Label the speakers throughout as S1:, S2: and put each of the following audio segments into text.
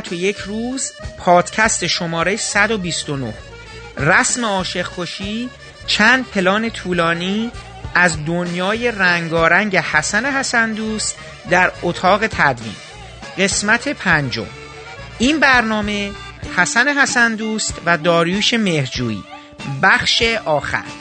S1: ابدیت و یک روز پادکست شماره 129 رسم عاشق خوشی چند پلان طولانی از دنیای رنگارنگ حسن حسن دوست در اتاق تدوین. قسمت پنجم. این برنامه حسن حسن دوست و داریوش مهرجویی. بخش آخر.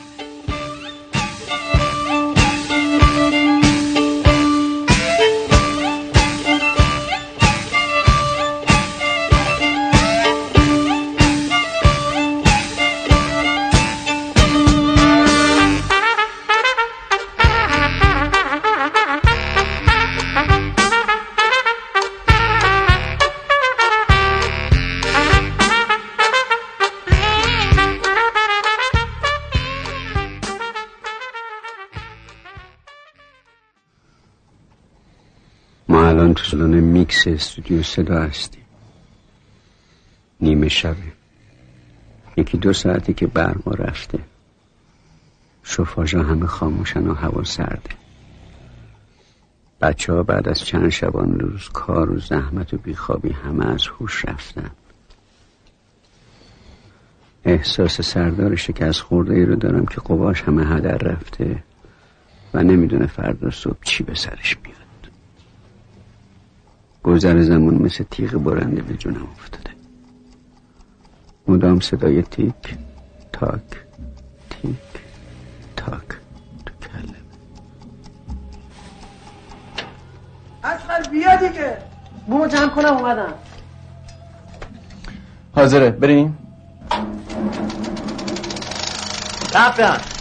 S2: استودیو صدا هستیم نیمه شبه. یکی دو ساعتی که برما رفته. شفاژا همه خاموشن و هوا سرده. بچه ها بعد از چند شبان روز کار و زحمت و بیخوابی همه از هوش رفتن. احساس سردار شکست خورده ای رو دارم که قواش همه هدر رفته و نمی‌دونه فردا صبح چی به سرش بیاد. گذر زمان مثل تیغ برنده به جونم افتاده. مدام صدای تیک تاک تیک تاک تو کلم
S3: اصلا بیا دیگه. بومو جمع کنم اومدم.
S4: حاضره بریم؟
S3: رفتم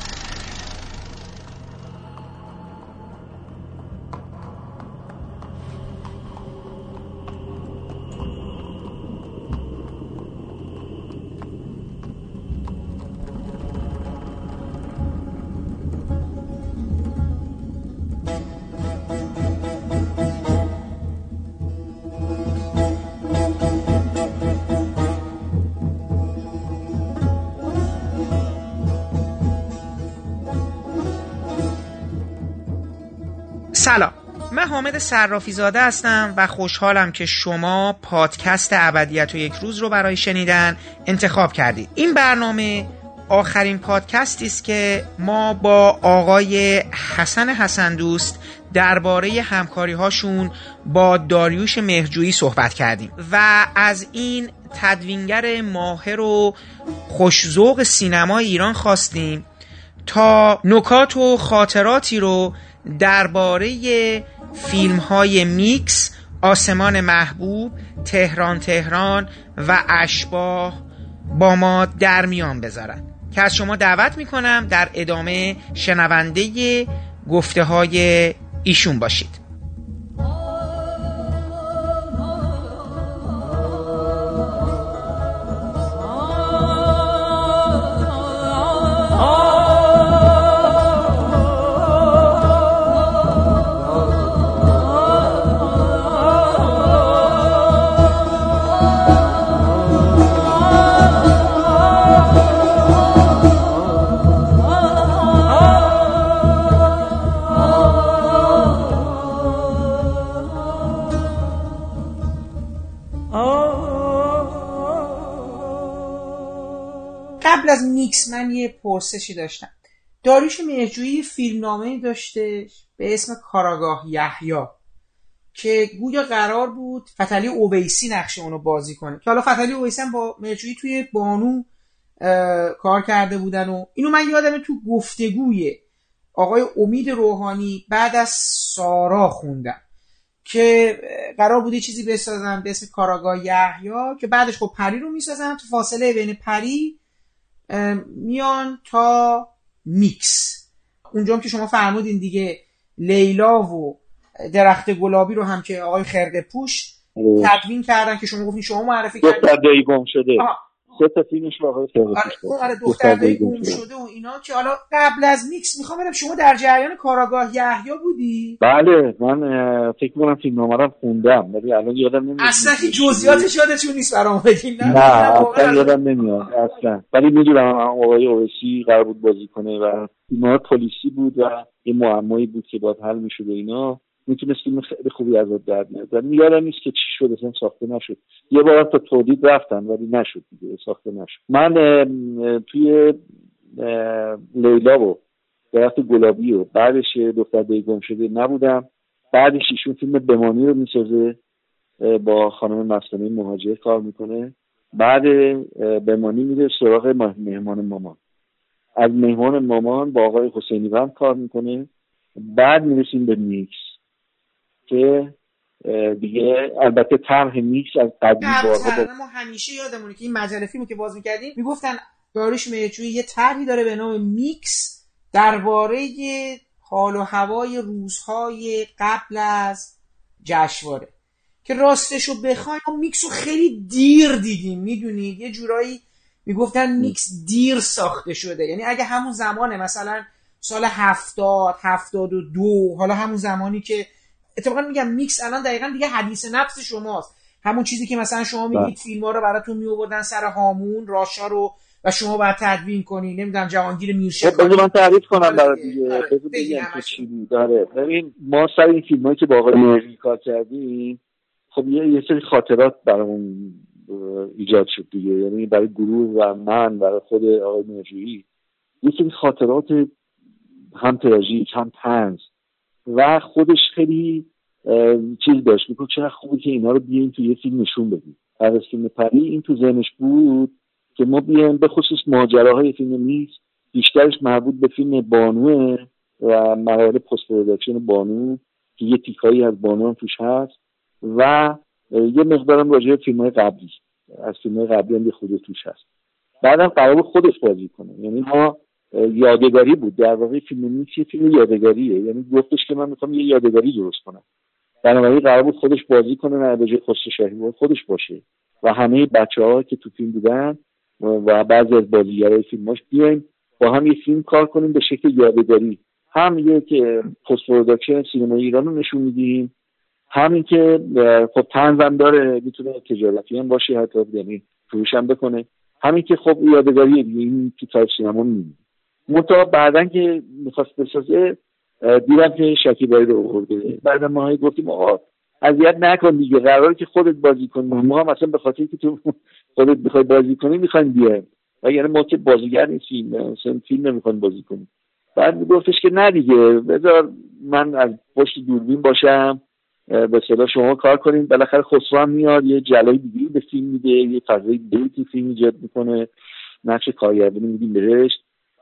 S1: حامد صرافی زاده هستم و خوشحالم که شما پادکست ابدیت و یک روز رو برای شنیدن انتخاب کردید. این برنامه آخرین پادکستی است که ما با آقای حسن حسن دوست درباره همکاری هاشون با داریوش مهرجویی صحبت کردیم و از این تدوینگر ماهر و خوشزوق سینما ایران خواستیم تا نکات و خاطراتی رو درباره فیلم های میکس آسمان محبوب تهران تهران و اشباه با ما در میان بذارن. که از شما دعوت می‌کنم در ادامه شنونده گفته های ایشون باشید. از میکس من یه پرسشی داشتم. داریوش مهرجویی فیلمنامه داشته به اسم کاراگاه یحیا که گویا قرار بود فتلی اوبیسی نقش اونو بازی کنه. که حالا فتلی اوبیسی هم با مهرجویی توی بانو کار کرده بودن و اینو من یادمه تو گفتگوی آقای امید روحانی بعد از سارا خوندم که قرار بوده چیزی بسازن به اسم کاراگاه یحیا که بعدش خب پری رو می‌سازن تو فاصله بین پری میان تا میکس. اونجا که شما فرمودین دیگه لیلا و درخت گلابی رو هم که آقای خرقه پوش تدوین کردن که شما گفتین شما معرفی کردین.
S5: دایی گم شده. سه تا فیلمش واقعا
S1: آره, آره دختر گم شده و اینا که حالا قبل از میکس می‌خوام ببینم شما در جریان کاراگاه یحیی بودی؟
S5: بله من فکر کنم فیلم نامرم خوندم ولی الان یادم نمیاد
S1: اصلا که جزئیاتش یادتون نیست برام بگین
S5: نه اصلا یادم نمیاد اصلا. ولی می‌دونم آقای اوسی قرار بود بازی کنه و فیلم پلیسی بود و یه معمایی بود که باید حل می‌شد اینا. می‌تونست فیلم خیلی خوبی از در میاد ولی یادم نیست که چی شد اصلا ساخته نشد. یه بار تا تولید رفتن ولی نشد دیگه ساخته نشد. من توی لیلا و درخت گلابی و بعدش دختر گم شده نبودم. بعدش ایشون فیلم بمانی رو می‌سازه با خانم مستانه مهاجر کار می‌کنه. بعد بمانی میره سراغ مهمان مامان. از مهمان مامان با آقای حسینی وند کار می‌کنه. بعد می‌رسیم به میکس که دیگه البته طرح میکس از قدیم
S1: بارها ما همیشه یادمونه که این مجله فیلمو که باز می‌کردیم می‌گفتن داریوش مهرجویی یه طرحی داره به نام میکس درباره حال و هوای روزهای قبل از جشنواره. که راستشو بخوایم ما میکس رو خیلی دیر دیدیم می‌دونید؟ یه جورایی می‌گفتن میکس دیر ساخته شده. یعنی اگه همون زمانه مثلا سال هفتاد هفتاد و دو حالا همون زمانی که اتفاقا میگم میکس الان دقیقا دیگه حدیث نفس شماست. همون چیزی که مثلا شما میگید بله. فیلم ها رو براتون میوردن سر هامون rush ا رو و شما باید تدوین کنی. نمی‌دونم جهانگیر میرشه
S5: خب من تعریف کنم برای دیگه. آره، بگم که چی داره ببین ما سر این فیلم که با آقای کار کردیم خب یه, یه سری خاطرات برامون ایجاد شد دیگه. یعنی برای گروه و من برای خود آقای مهرجویی یه سری خاطرات هم تراژیک هم تنز و خودش خیلی چیز داشت. می‌گفت چقدر خوبه که اینا رو بیایم تو یه فیلم نشون بدیم. از فیلم پری این تو ذهنش بود که ما بیایم به خصوص ماجراهای فیلم نیست بیشترش مربوط به فیلم بانوه و مراحل post production بانو که یه تیکایی از بانو هم توش هست. و یه مقدارم راجع به قبلی از فیلم های قبلی هم یه خورده توش هست. بعدم قرار خودش بازی کنه. یعنی ما یادگاری بود. در واقع فیلم یه فیلم یادگاریه. یعنی گفتش که من می‌خوام یه یادگاری درست کنم. بنابراین قرار بود خودش بازی کنه نه به جای خسرو خودش باشه. و همه بچه ها که تو فیلم بودن و بعضی از بازیگرای فیلماش بیایم با هم یه فیلم کار کنیم به شکل یادگاری. هم یک post production سینما ایران رو نشون میدیم. همین که خب طنزم داره می‌تونه تجارتی هم باشه حتی یعنی فروش هم بکنه. همین که خب یادگاری این تو تاریخ سینما می‌بینیم. منتها بعدا که می‌خواست بسازه دیدم که شکیبایی رو آورده. بعد ما گفتیم آقا اذیت نکن دیگه قراره که خودت بازی کنی. ما هم اصلا به خاطر که تو خودت بخوای بازی کنی می‌خوایم بیایم. و یعنی ما که بازیگر نیستیم مثلا فیلم نمی‌خوایم بازی کنیم. بعد میگفتش که نه دیگه بذار من از پشت دوربین باشم به صدا شما کار کنیم. بالاخره خسرو میاد یه جلای دیگه به فیلم میده یه فضای دیگه فیلم ایجاد می‌کنه. نقش کارگردانی میدیم بهش.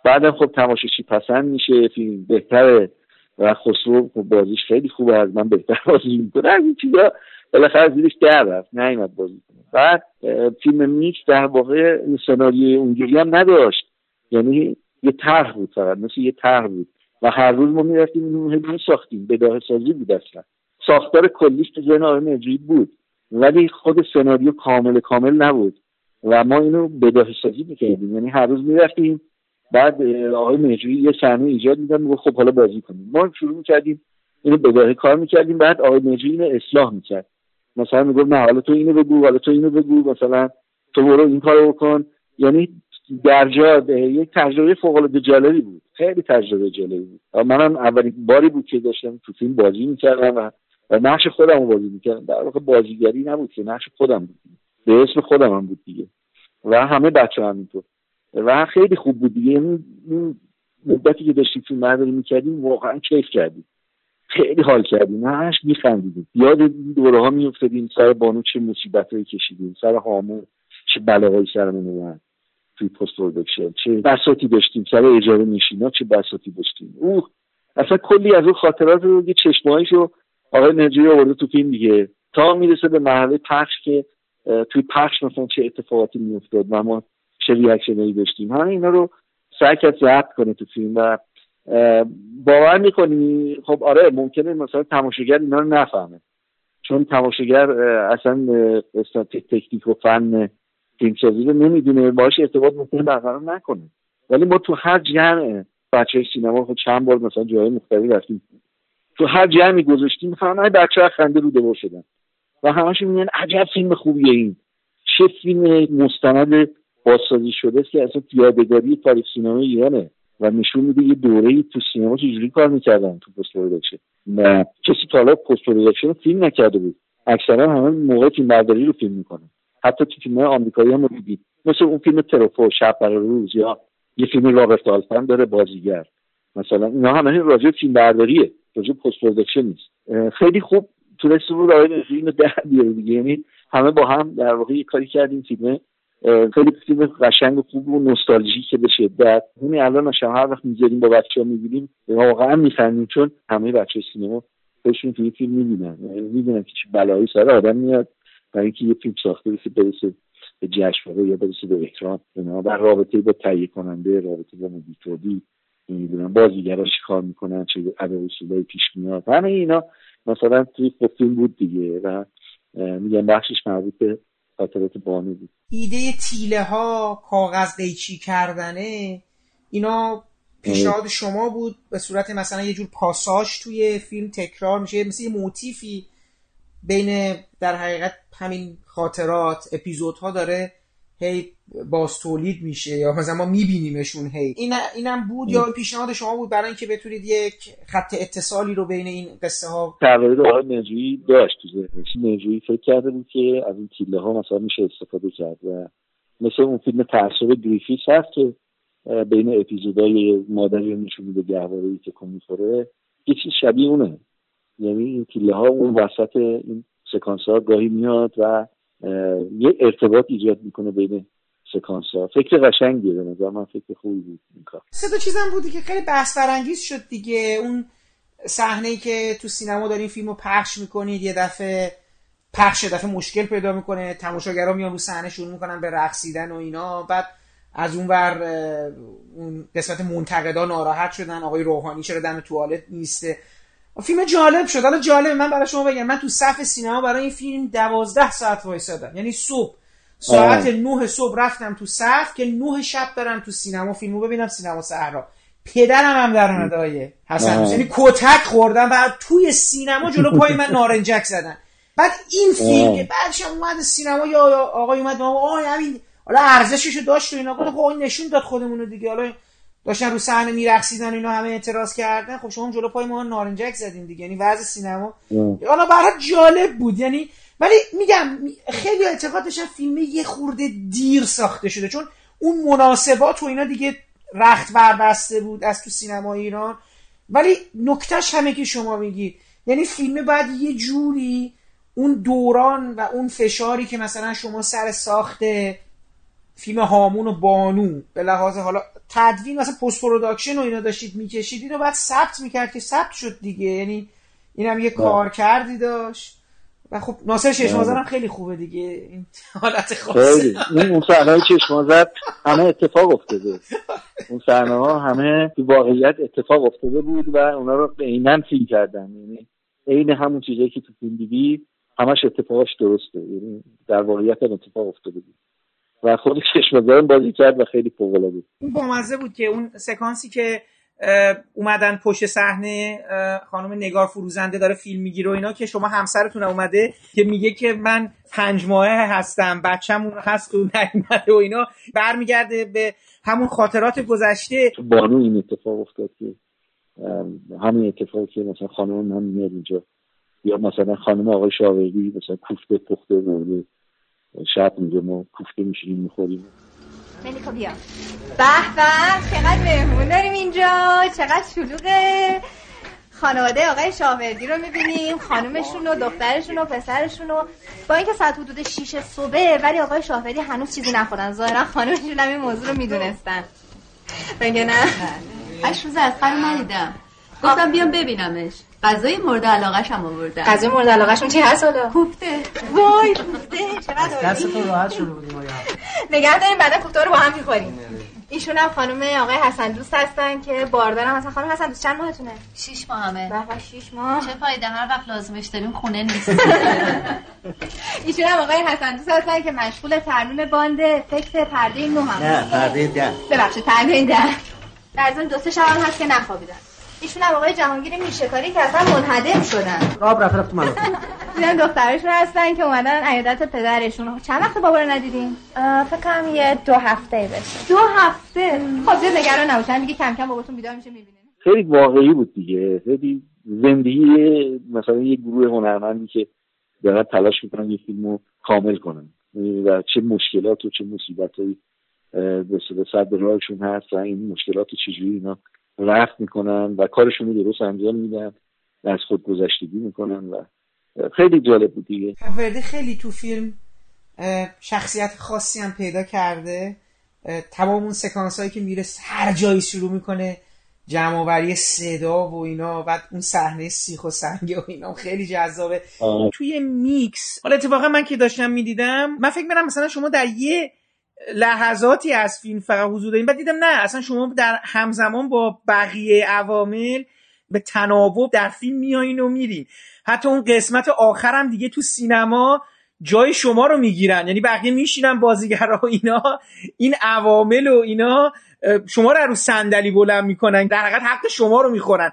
S5: بعدم خب تماشاچی پسند میشه فیلم بهتره و خسرو خب بازیش خیلی خوبه از من بهتر بازی می‌کنه. از این چیزا بالاخره زیرش در رفت نیومد بازی کنه. بعد فیلم میکس در واقع سناریوی اونجوری هم نداشت. یعنی یه طرح بود فقط مثل یه طرح بود. و هر روز ما می‌رفتیم اینو ساختیم بداه سازی بود اصلا. ساختار کلیش تو ذهن آقای بود. ولی خود سناریو کامل کامل نبود. و ما اینو بداه سازی می‌کردیم. یعنی هر روز می‌رفتیم بعد آقای مهجویی یه صحنه ایجاد میدن میگه خب حالا بازی کنیم. ما شروع می‌کردیم اینو بداهه کار می‌کردیم بعد آقای مهجویی اینو اصلاح می‌کرد. مثلا می‌گفت نه حالا تو اینو بگو حالا تو اینو بگو مثلا تو برو این کارو بکن. یعنی در جا یک تجربه فوق العاده جالبی بود. خیلی تجربه جالبی بود. منم اولین باری بود که داشتم تو فیلم بازی می‌کردم و, و نقش خودم رو بازی می‌کردم. در واقع بازیگری نبود که نقش خودم بود. به اسم خودم هم بود دیگه. و همه بچه هم اینطور. و خیلی خوب بود دیگه. یعنی مدتی که داشتیم فیلم برداری می‌کردیم واقعا کیف کردیم. خیلی حال کردیم. همش میخندیدیم. یاد دوره ها میافتادیم. سر بانو چه مصیبت هایی کشیدیم. سر هامون چه بلاهایی سرمون اومد. توی پست پرودکشن چه بساتی داشتیم. سر اجاره نشینا چه بساتی داشتیم. اوه اصلا کلی از اون خاطرات رو یه چشمهایشو آقای نجوی آورده تو فیلم دیگه. تا می‌رسه به مرحله پخش که توی پخش مثلا چه اتفاقاتی میافتاد. و ما چه ریاکشنایی داشتیم. همه اینا رو سعی کرد ضبط کنه تو فیلم و باور می‌کنی؟ خب آره ممکنه مثلا تماشاگر اینا رو نفهمه. چون تماشاگر اصلا تکنیک و فن فیلمسازی رو نمی‌دونه. باش ارتباط ممکنه برقرار نکنه. ولی ما تو هر جمع بچه سینما خود چند بار مثلا جای مختلفی رفتیم. تو هر جمعی گذاشتیم همه بچه ها خنده روده بر شدن. و همش میگن عجب فیلم خوبیه این. چه فیلم مستند بازسازی شده است که اصلا یادگاری تاریخ سینما ایرانه و نشون میده یه دوره تو سینما چجوری کار می‌کردن تو post production و کسی تا حالا post production فیلم نکرده بود. اکثرا همه موقع فیلم برداری رو فیلم می‌کنن. حتی تو فیلم آمریکایی هم دیدید مثل اون فیلم تروفو شب برای روز یا یه فیلم رابرت آلتمن داره بازیگر. مثلا اینا همه راجع فیلم برداریه. راجع post production نیست. خیلی خوب تونست بود آقای فیلم در بیاره دیگه یعنی همه با هم در واقع یه کاری کردیم. فیلم خیلی فیلم قشنگ و خوب و که به شدت. همین الان هر وقت می‌ذاریم با بچه ها می‌بینیم واقعا میخندیم چون همه بچه سینما خودشون توی فیلم می‌بینن. یعنی می‌بینن که چه بلایی سر آدم میاد برای اینکه یه فیلم ساخته بشه برسه به جشنواره یا برسه به احترام و رابطه با تهیه کننده رابطه با مدیتوری نمی‌دونم بازیگرا کار می‌کنن چه عدد پیش میاد. همه اینا مثلا توی فیلم بود دیگه و میگم بخشش مربوط به خاطرات بانو بود.
S1: ایده تیله ها کاغذ قیچی کردنه اینا پیشنهاد شما بود به صورت مثلا یه جور پاساژ توی فیلم تکرار میشه مثل یه موتیفی بین در حقیقت همین خاطرات اپیزودها داره هی باز تولید میشه یا مثلا ما میبینیمشون هی. این اینم بود یا پیشنهاد شما بود برای اینکه بتونید یک خط اتصالی رو بین این قصه ها
S5: تغییر آقای نجوی داشت تو ذهنش. نجوی فکر کرده بود که از این تیله ها مثلا میشه استفاده کرد و مثل اون فیلم تعصب گریفیس هست که بین اپیزودهای مادری نشون میده گهواره که کن می‌خوره یه چیز شبیه اونه. یعنی این تیله ها اون وسط این سکانس ها گاهی میاد و یه ارتباط ایجاد می‌کنه بین سکانس ها فکر قشنگیه به نظر من فکر خوبی بود این
S1: سه تا چیزم بودی که خیلی بحث برانگیز شد دیگه. اون صحنه ای که تو سینما دارین فیلمو پخش می‌کنید یه دفعه پخش دفعه مشکل پیدا می‌کنه تماشاگرها میان رو صحنه شروع می‌کنن به رقصیدن و اینا. بعد از اون ور اون قسمت منتقدا ناراحت شدن آقای روحانی چرا دم توالت نیسته؟ فیلم جالب شد. حالا جالب من برای شما بگم من تو صف سینما برای این فیلم دوازده ساعت وایسادم. یعنی صبح. ساعت نه صبح رفتم تو صف که نه شب برم تو سینما فیلمو ببینم سینما صحرا. پدرم هم در ندایه حسن. یعنی کتک خوردم و توی سینما جلو پای من نارنجک زدن. بعد این فیلم که بعدش اومد سینما یا آقای اومد آقا همین حالا ارزششو داشت و اینا. گفت خب این نشون داد خودمون دیگه. حالا داشتن رو صحنه میرقصیدن اینا همه اعتراض کردن. خب شما جلو پای ما نارنجک زدین دیگه. یعنی وضع سینما. حالا برای جالب بود. یعنی ولی میگم خیلی اعتقاد داشتن فیلم یه خورده دیر ساخته شده. چون اون مناسبات و اینا دیگه رخت بربسته بود از تو سینما ایران. ولی نکتهش همه که شما میگی. یعنی فیلم باید یه جوری اون دوران و اون فشاری که مثلا شما سر ساخت فیلم هامون و بانو به لحاظ حالا تدوین مثلا post-production و اینا داشتید می‌کشید اینو بعد ثبت می‌کرد که ثبت شد دیگه. یعنی اینم یه کارکردی داشت. و خب ناصر چشم‌آذر هم خیلی خوبه دیگه. این حالت خاصه
S5: این اون صحنه چشم‌آذر همه اتفاق افتاده. اون صحنه ها همه تو واقعیت اتفاق افتاده بود و اونا رو عینا فیلم کردن. یعنی عین همون چیزایی که تو فیلم دیدی همش اتفاقش درسته. یعنی در واقعیت اتفاق افتاده بود. و خود چشمزارم بازی کرد و خیلی فوق العاده
S1: اون بامزه بود که اون سکانسی که اومدن پشت صحنه خانم نگار فروزنده داره فیلم می‌گیره و اینا که شما همسرتون اومده که میگه که من پنج ماهه هستم بچه‌مون هست و نیومده و اینا برمیگرده به همون خاطرات گذشته.
S5: بانو این اتفاق افتاد که همین اتفاقی که مثلا خانم من میاد اینجا. یا مثلا خانم آقای شاوردی مثلا کوفته پخته مورده شب میگه ما کوفته میشینیم می‌خوریم.
S6: ملیکا بیا. به به چقدر مهمون داریم اینجا. چقدر شلوغه. خانواده آقای شاوردی رو می‌بینیم خانومشون و دخترشون و پسرشون و با اینکه ساعت حدود 6 صبحه ولی آقای شاوردی هنوز چیزی نخورن. ظاهرا خانومشون هم این موضوع رو می‌دونستن. بگه نه؟
S7: هشت روز از ندیدم. گفتم بیام ببینمش. غذای مورد علاقش هم آوردن.
S6: غذای مورد علاقش چی هست حالا؟
S7: کوفته
S6: وای کوفته چقدر
S3: دستتون راحت شده بودیم
S6: نگه داریم بعدا کوفته رو با هم می‌خوریم. ایشون هم خانم آقای حسن دوست هستن که باردارم. مثلا خانم حسن دوست چند ماهتونه؟
S7: شیش ماه همه
S6: به شیش ماه.
S7: چه فایده؟ هر وقت لازمش داریم خونه نیست.
S6: ایشون هم آقای حسن دوست هستن که مشغول ترمیم باند فکر پرده نو هم.
S8: نه پرده ده.
S6: ببخشید پرده ده. در ضمن دو سه شب هم هست که نخوابیدن. ایشون هم آقای جهانگیر میشکاری که اصلا منهدم شدن.
S3: آب رفت رفت تو منو.
S6: دیدن دخترشون هستن که اومدن عیادت پدرشون چند وقت بابا رو ندیدین؟ فکر کنم یه دو هفته بشه. دو هفته؟ خب زیاد نگران نباشن. دیگه کم کم باباتون بیدار میشه می‌بینین
S5: خیلی واقعی بود دیگه. خیلی زندگی مثلا یه گروه هنرمندی که دارن تلاش می‌کنن یه فیلم رو کامل کنن. و چه مشکلات و چه مصیبت هایی به صد راهشون هست و این مشکلات رو چجوری اینا رفت می‌کنن و کارشون رو درست انجام میدن و از خود گذشتگی می‌کنن و خیلی جالب بود دیگه.
S1: وردی خیلی تو فیلم شخصیت خاصی هم پیدا کرده. تمام اون سکانس هایی که میره هر جایی شروع می‌کنه جمعآوری صدا و اینا بعد اون صحنه سیخ و سنگ و اینا خیلی جذابه. توی میکس حالا اتفاقا من که داشتم می‌دیدم من فکر میرم مثلا شما در یه لحظاتی از فیلم فقط حضور دارین بعد دیدم نه اصلا شما در همزمان با بقیه عوامل به تناوب در فیلم میایین و میرین. حتی اون قسمت آخرم دیگه تو سینما جای شما رو می‌گیرن. یعنی بقیه میشینن بازیگرا و اینا این عوامل و اینا شما رو رو صندلی بلند می‌کنن در حقیقت حق شما رو می‌خورن.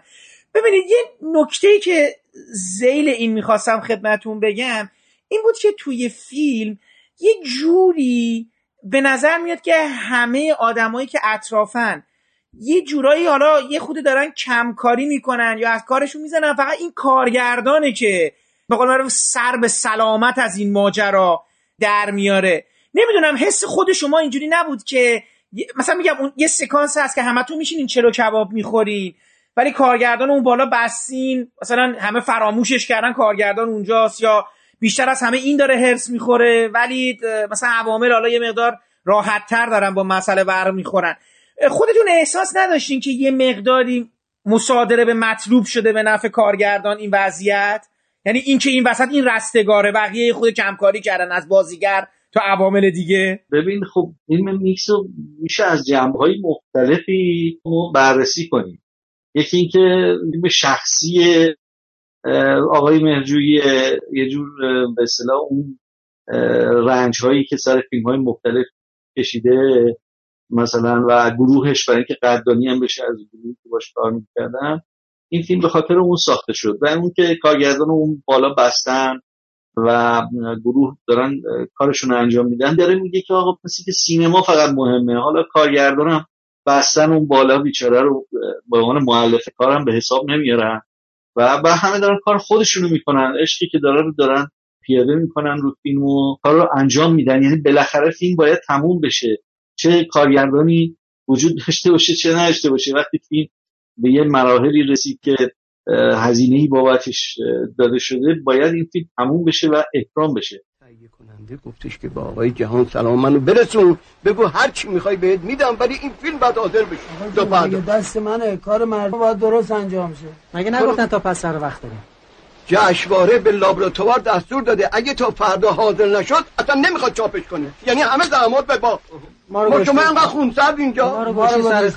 S1: ببینید یه نکته ای که زیل این می‌خواستم خدمتون بگم این بود که توی فیلم یه جوری به نظر میاد که همه آدمایی که اطرافن یه جورایی حالا یه خود دارن کمکاری می‌کنن یا از کارشون می‌زنن. فقط این کارگردانه که به قول معروف سر به سلامت از این ماجرا در میاره. نمی‌دونم حس خود شما اینجوری نبود که مثلا میگم اون یه سکانس هست که همتون میشینین چلو کباب می‌خورین ولی کارگردان اون بالا بستین مثلا همه فراموشش کردن کارگردان اونجاست یا بیشتر از همه این داره هرس می‌خوره ولی مثلا عوامل حالا یه مقدار راحت تر دارن با مسئله بر می‌خورن. خودتون احساس نداشتین که یه مقداری مصادره به مطلوب شده به نفع کارگردان این وضعیت؟ یعنی این که این وسط این رستگاره بقیه خود کمکاری کردن از بازیگر تا عوامل دیگه؟
S9: ببین خب فیلم میکس رو میشه از جنبه های مختلفی بررسی کنیم. یکی اینکه به شخصی آقای مهرجویی یه جور به اصطلاح اون رنج هایی که سر فیلم های مختلف کشیده مثلا و گروهش برای اینکه قدردانی هم بشه از گروهی که باش کار می‌کردن این فیلم به خاطر اون ساخته شد و اون که کارگردان اون بالا بستن و گروه دارن کارشون رو انجام میدن داره میگه که آقا مثل که سینما فقط مهمه. حالا کارگردان هم بستن اون بالا بیچاره رو به عنوان مؤلف کارم به حساب نمیارن. و با همه دارن کار خودشونو می‌کنن عشقی که دارن رو دارن پیاده می‌کنن رو فیلم کار رو انجام میدن. یعنی بالاخره فیلم باید تموم بشه. چه کارگردانی وجود داشته باشه چه نداشته باشه. وقتی فیلم به یه مراحلی رسید که هزینه ای بابتش داده شده باید این فیلم تموم بشه و اکرام بشه.
S10: کننده گفتش که با آقای جهان سلام منو برسون. بگو هر چی می‌خوای بهت میدم ولی این فیلم بعد حاضر بشه
S3: دیگه دست منه؟ کار مردم باید درست انجام شه. مگه نگفتن تا پس سر وقت داریم
S10: جشنواره به لابراتوار دستور داده. اگه تا فردا حاضر نشد اصلا نمی‌خواد چاپش کنه. یعنی همه زحمات به با
S3: ما رو
S10: ما
S3: گشتی.
S10: شما انقدر خونسرد اینجا.
S3: ما رو گشتی سر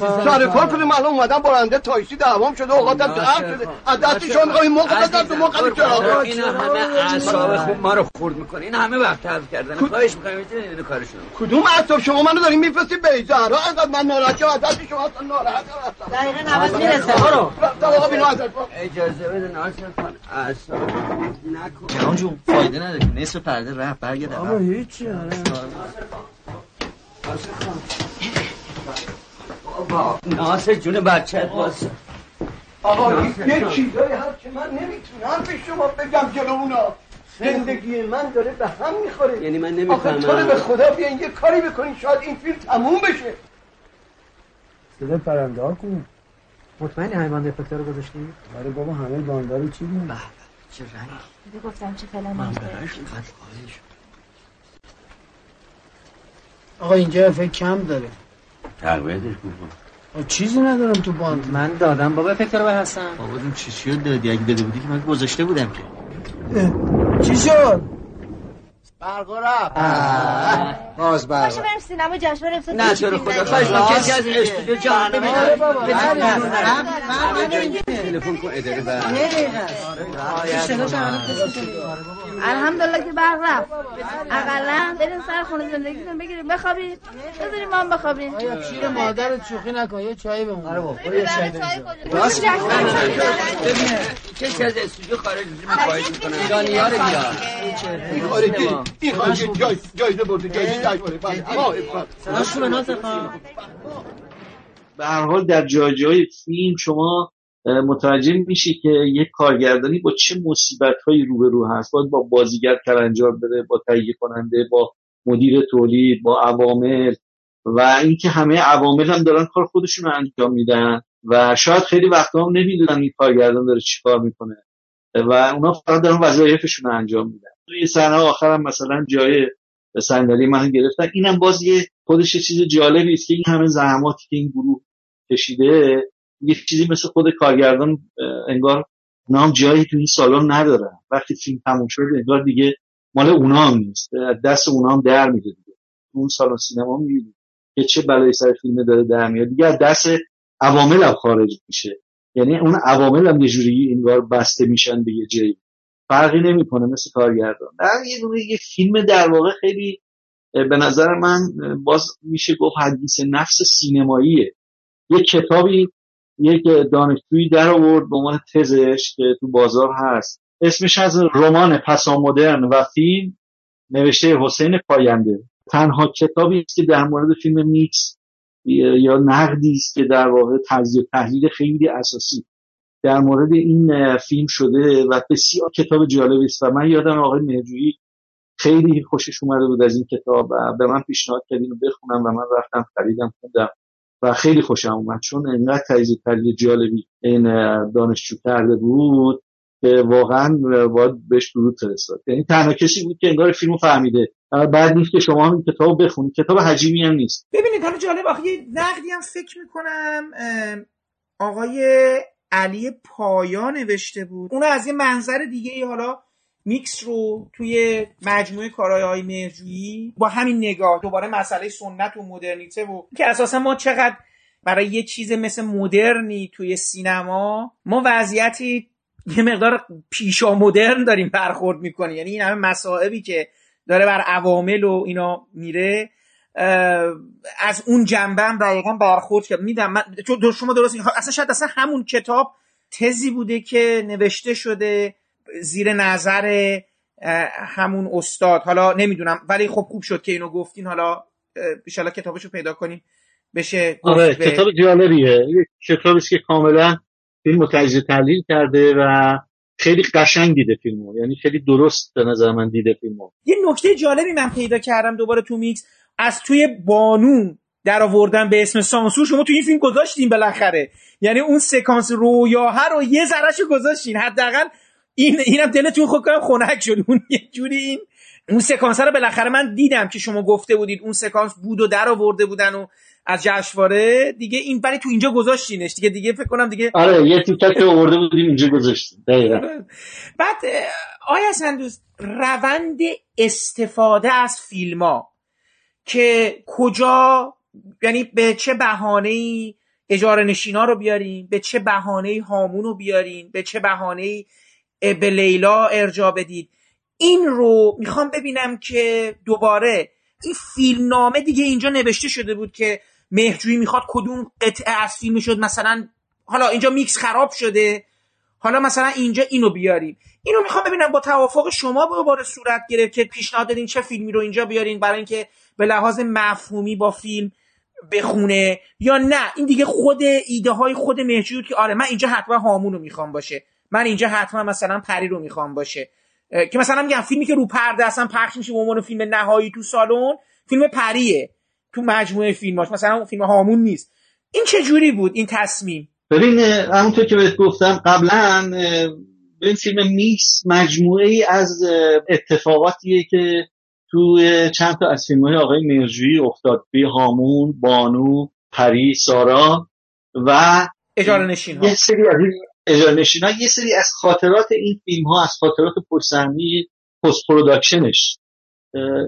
S3: کار.
S10: کنیم الان اومدن برنده تایسی دعوام شده اوقاتم جمع شده. از دست شما می‌خوام این موقع بدن تو موقع چرا؟
S8: این همه اعصاب خوب ما رو خورد می‌کنه. این همه وقت تلف کردن. خواهش می‌کنم اینو کارشون
S10: کدوم اعصاب؟ شما منو دارین میفرستید به زهرا. انقدر من ناراحت شدم از دست شما اصلا ناراحت هستم
S3: دقیقه نوز می‌رسه. برو
S8: اجازه بده ناصر خان. جهان جون فایده نداره که نصف پرده رفت برگرد
S3: آقا
S8: عقب.
S3: هیچی. آره.
S8: بابا ناصر جون بچت واسه
S10: آقا یه چیزایی هست که من نمی‌تونم به شما بگم جلو اونا. زندگی من داره به هم می‌خوره.
S8: یعنی من
S10: آخه تو رو به خدا بیاین یه کاری بکنین شاید این فیلم تموم بشه.
S3: صدا پرنده ها کن مطمئنی حیوان افکتر رو گذاشتی؟ آره بابا همه باندا رو چی؟
S8: چه رنگ
S6: دیگه گفتم چه فعلا
S3: آقا اینجا افکت کم داره.
S8: تقویتش کن
S3: آه، چیزی ندارم تو باند. من دادم بابا افکتر رو هستم
S8: بابا این چی چی رو دادی؟ اگه داده بودی که من گذاشته بودم که.
S3: چی شد؟
S10: برقا رفت
S6: باز بر باشه بریم سینما جشنواره افتاد
S8: نه تو خدا. خواهش من کسی از استودیو جان
S3: آره بابا.
S10: تلفن کن اداره بر.
S7: الحمدلله که برق رفت. اقلا بریم سر خونه زندگیتون بگیریم. بخوابید بذاریم ما هم بخوابیم.
S3: آیا شیر مادر شوخی نکن یه چای بمون. آره بابا یه چای
S8: راست کسی از استودیو خارج میشه من خواهش می‌کنم. ایرانی‌ها رو بیار.
S11: این خواهش جایزه برده جایزه
S9: به هر حال در جای جای فیلم شما متوجه میشی که یک کارگردانی با چه مصیبت هایی روبرو هست؟ باید با بازیگر کلنجار بره با تهیه کننده با مدیر تولید با عوامل. و اینکه همه عوامل هم دارن کار خودشون رو انجام میدن. و شاید خیلی وقتا هم نمی‌دونن این کارگردان داره چی کار می‌کنه. و اونا فقط دارن وظایفشون رو انجام میدن. توی صحنه آخرم مثلا جای صندلی من گرفتن. اینم باز یه خودش یه چیز جالبی است که این همه زحماتی که این گروه کشیده یه چیزی مثل خود کارگردان انگار نام جایی تو این سالن ندارن وقتی فیلم تموم شد انگار دیگه مال اونا هم نیست. دست اونا هم در میده دیگه. اون سالن سینما می‌بینی که چه بلای سر فیلم داره در میاد. دیگه دست عوامل هم خارج میشه. یعنی اون عوامل هم یه جوری انگار بسته میشن به یه جایی. فرقی نمی‌کنه مثل کارگردان. در یه دونه یه فیلم در واقع خیلی به نظر من باز میشه گفت حدیث نفس سینماییه. یه کتابی یک دانشجویی در آورد به عنوان تزش که تو بازار هست. اسمش از رمان پسامدرن و فیلم نوشته حسین پاینده. تنها کتابی است که در مورد فیلم میکس یا نقدی است که در واقع تجزیه تحلیل خیلی اساسی. در مورد این فیلم شده و بسیار کتاب جالبی است و من یادم آقای مهرجویی خیلی خوشش اومده بود از این کتاب و به من پیشنهاد کرد اینو بخونم و من رفتم خریدم خوندم و خیلی خوشم اومد. چون انقدر تجزیه تحلیل جالبی این دانشجو کرده بود که واقعا باید بهش درود فرستاد. یعنی تنها کسی بود که انگار فیلمو فهمیده. بعد نیست که شما هم کتاب بخونید. کتاب حجیمی هم نیست.
S1: ببینید حالا جالب آخه یه نقدی هم فکر می‌کنم آقای علی پایا نوشته بود. اون از یه منظر دیگه ای حالا میکس رو توی مجموعه کارهای های مرجویی با همین نگاه دوباره مسئله سنت و مدرنیته و که اساسا ما چقدر برای یه چیز مثل مدرنی توی سینما ما وضعیتی یه مقدار پیشا مدرن داریم برخورد می‌کنیم یعنی این همه مسائبی که داره بر عوامل و اینا میره. از اون جنبه هم دقیقا برخورد کرد. میدم من شما درست اصلا شاید اصلا همون کتاب تزی بوده که نوشته شده زیر نظر همون استاد. حالا نمی‌دونم ولی خب خوب شد که اینو گفتین. حالا ان کتابشو پیدا کنیم. بشه
S9: آره به... کتاب جالبیه. کتابی که کاملا فیلم تجزیه تحلیل کرده و خیلی قشنگ دیده فیلمو. یعنی خیلی درست به نظر من دیده فیلمو.
S1: یه نکته جالبی من پیدا کردم دوباره تو میکس. از توی بانو در آوردن به اسم سانسور شما تو این فیلم گذاشتین بالاخره. یعنی اون سکانس رویاه رو یه ذرهشو گذاشتین. حداقل این اینم دلتون خود کنم خنک شد. اون یه جوری این اون سکانس رو بالاخره من دیدم که شما گفته بودید. اون سکانس بود و در آورده بودن و از جشنواره. دیگه این ولی تو اینجا گذاشتینش. دیگه دیگه فکر کنم دیگه
S9: آره یه تیکه آورده بودیم اینجا گذاشتیم.
S1: بعد آیا سندوز روند استفاده از فیلم ها که کجا یعنی به چه بهانه ای اجاره نشینا رو بیارین به چه بهانه هامون رو بیارین به چه بهانه به لیلا ارجا بدید. این رو می‌خوام ببینم که دوباره این فیلم نامه دیگه اینجا نوشته شده بود که مهجویی می‌خواد کدوم قطعه از فیلم شد. مثلا حالا اینجا میکس خراب شده. حالا مثلا اینجا اینو بیاریم. اینو می‌خوام ببینم با توافق شما دوباره صورت گرفت که پیشنهاد دادین چه فیلمی رو اینجا بیارین برای اینکه به لحاظ مفهومی با فیلم بخونه یا نه. این دیگه خود ایده های خود مهجویی که آره من اینجا حتما هامون رو می‌خوام باشه. من اینجا حتما مثلا پری رو می‌خوام باشه. که مثلا میگم فیلمی که رو پرده اصلا پخش میشه به عنوان فیلم نهایی تو سالن فیلم پریه. تو مجموعه فیلماش. مثلا فیلم هامون نیست. این چه جوری بود این تصمیم؟
S9: ببین همونطور که بهت گفتم قبلا این فیلم میکس مجموعه ای از اتفاقاتیه که تو چند تا از فیلم های آقای مهرجویی افتاد. بین هامون بانو پری سارا و
S1: اجاره نشین ها.
S9: یه سری از اجاره ها یه سری از خاطرات این فیلم ها از خاطرات پشت post-production ش.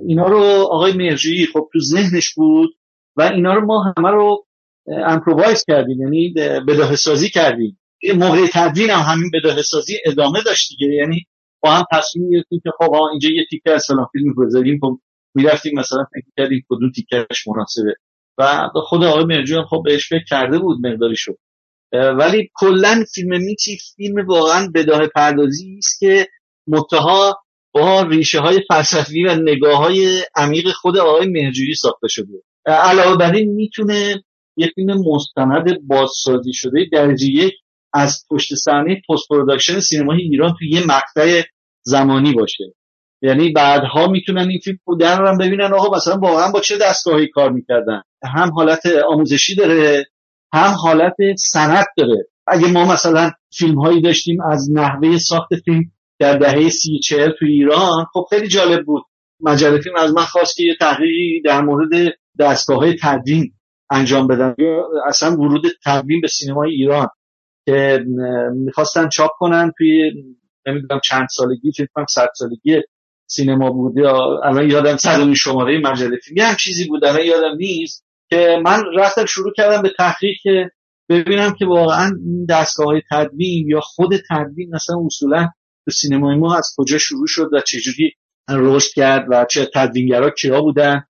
S9: اینا رو آقای مهرجویی خب تو ذهنش بود و اینا رو ما همه رو improvise کردیم. یعنی بداهه سازی کردیم. موقع تدوین هم همین بداهه سازی ادامه داشت دیگه. یعنی با هم تصمیم گرفتیم که خب اینجا یه تیکه از فلان فیلم بذاریم خب می‌رفتیم مثلا فکر کردیم کدوم تیکهش مناسبه. و خود آقای مرجو هم خب بهش فکر کرده بود مقداری شد ولی کلا فیلم میچی فیلم واقعا بداه پردازی است که متها با ریشه های فلسفی و نگاه های عمیق خود آقای مهرجویی ساخته شده. علاوه بر این می‌تونه یه فیلم مستند بازسازی شده درجه یک از پشت صحنه post-production سینمای ایران تو یه مقطع زمانی باشه. یعنی بعدها می‌تونن این فیلم رو در ببینن آقا مثلا واقعا با چه دستگاهی کار می‌کردن؟ هم حالت آموزشی داره هم حالت سند داره. اگه ما مثلا فیلم هایی داشتیم از نحوه ساخت فیلم در دهه سی چهل تو ایران خب خیلی جالب بود. مجله فیلم از من خواست که یه تحقیقی در مورد دستگاه های تدوین انجام بدن اصلا ورود تدوین به سینمای ایران. که می‌خواستن چاپ کنن توی نمی‌دونم چند سالگی فکر کنم صد سالگی سینما بوده الان یادم صد شماره مجله فیلم هم چیزی بود الان یادم نیست که من رفتم شروع کردم به تحقیق که ببینم که واقعا دستگاه های تدوین یا خود تدوین مثلا اصولا تو سینمای ما از کجا شروع شد و چجوری رشد کرد و چه تدوینگرا کیا بودن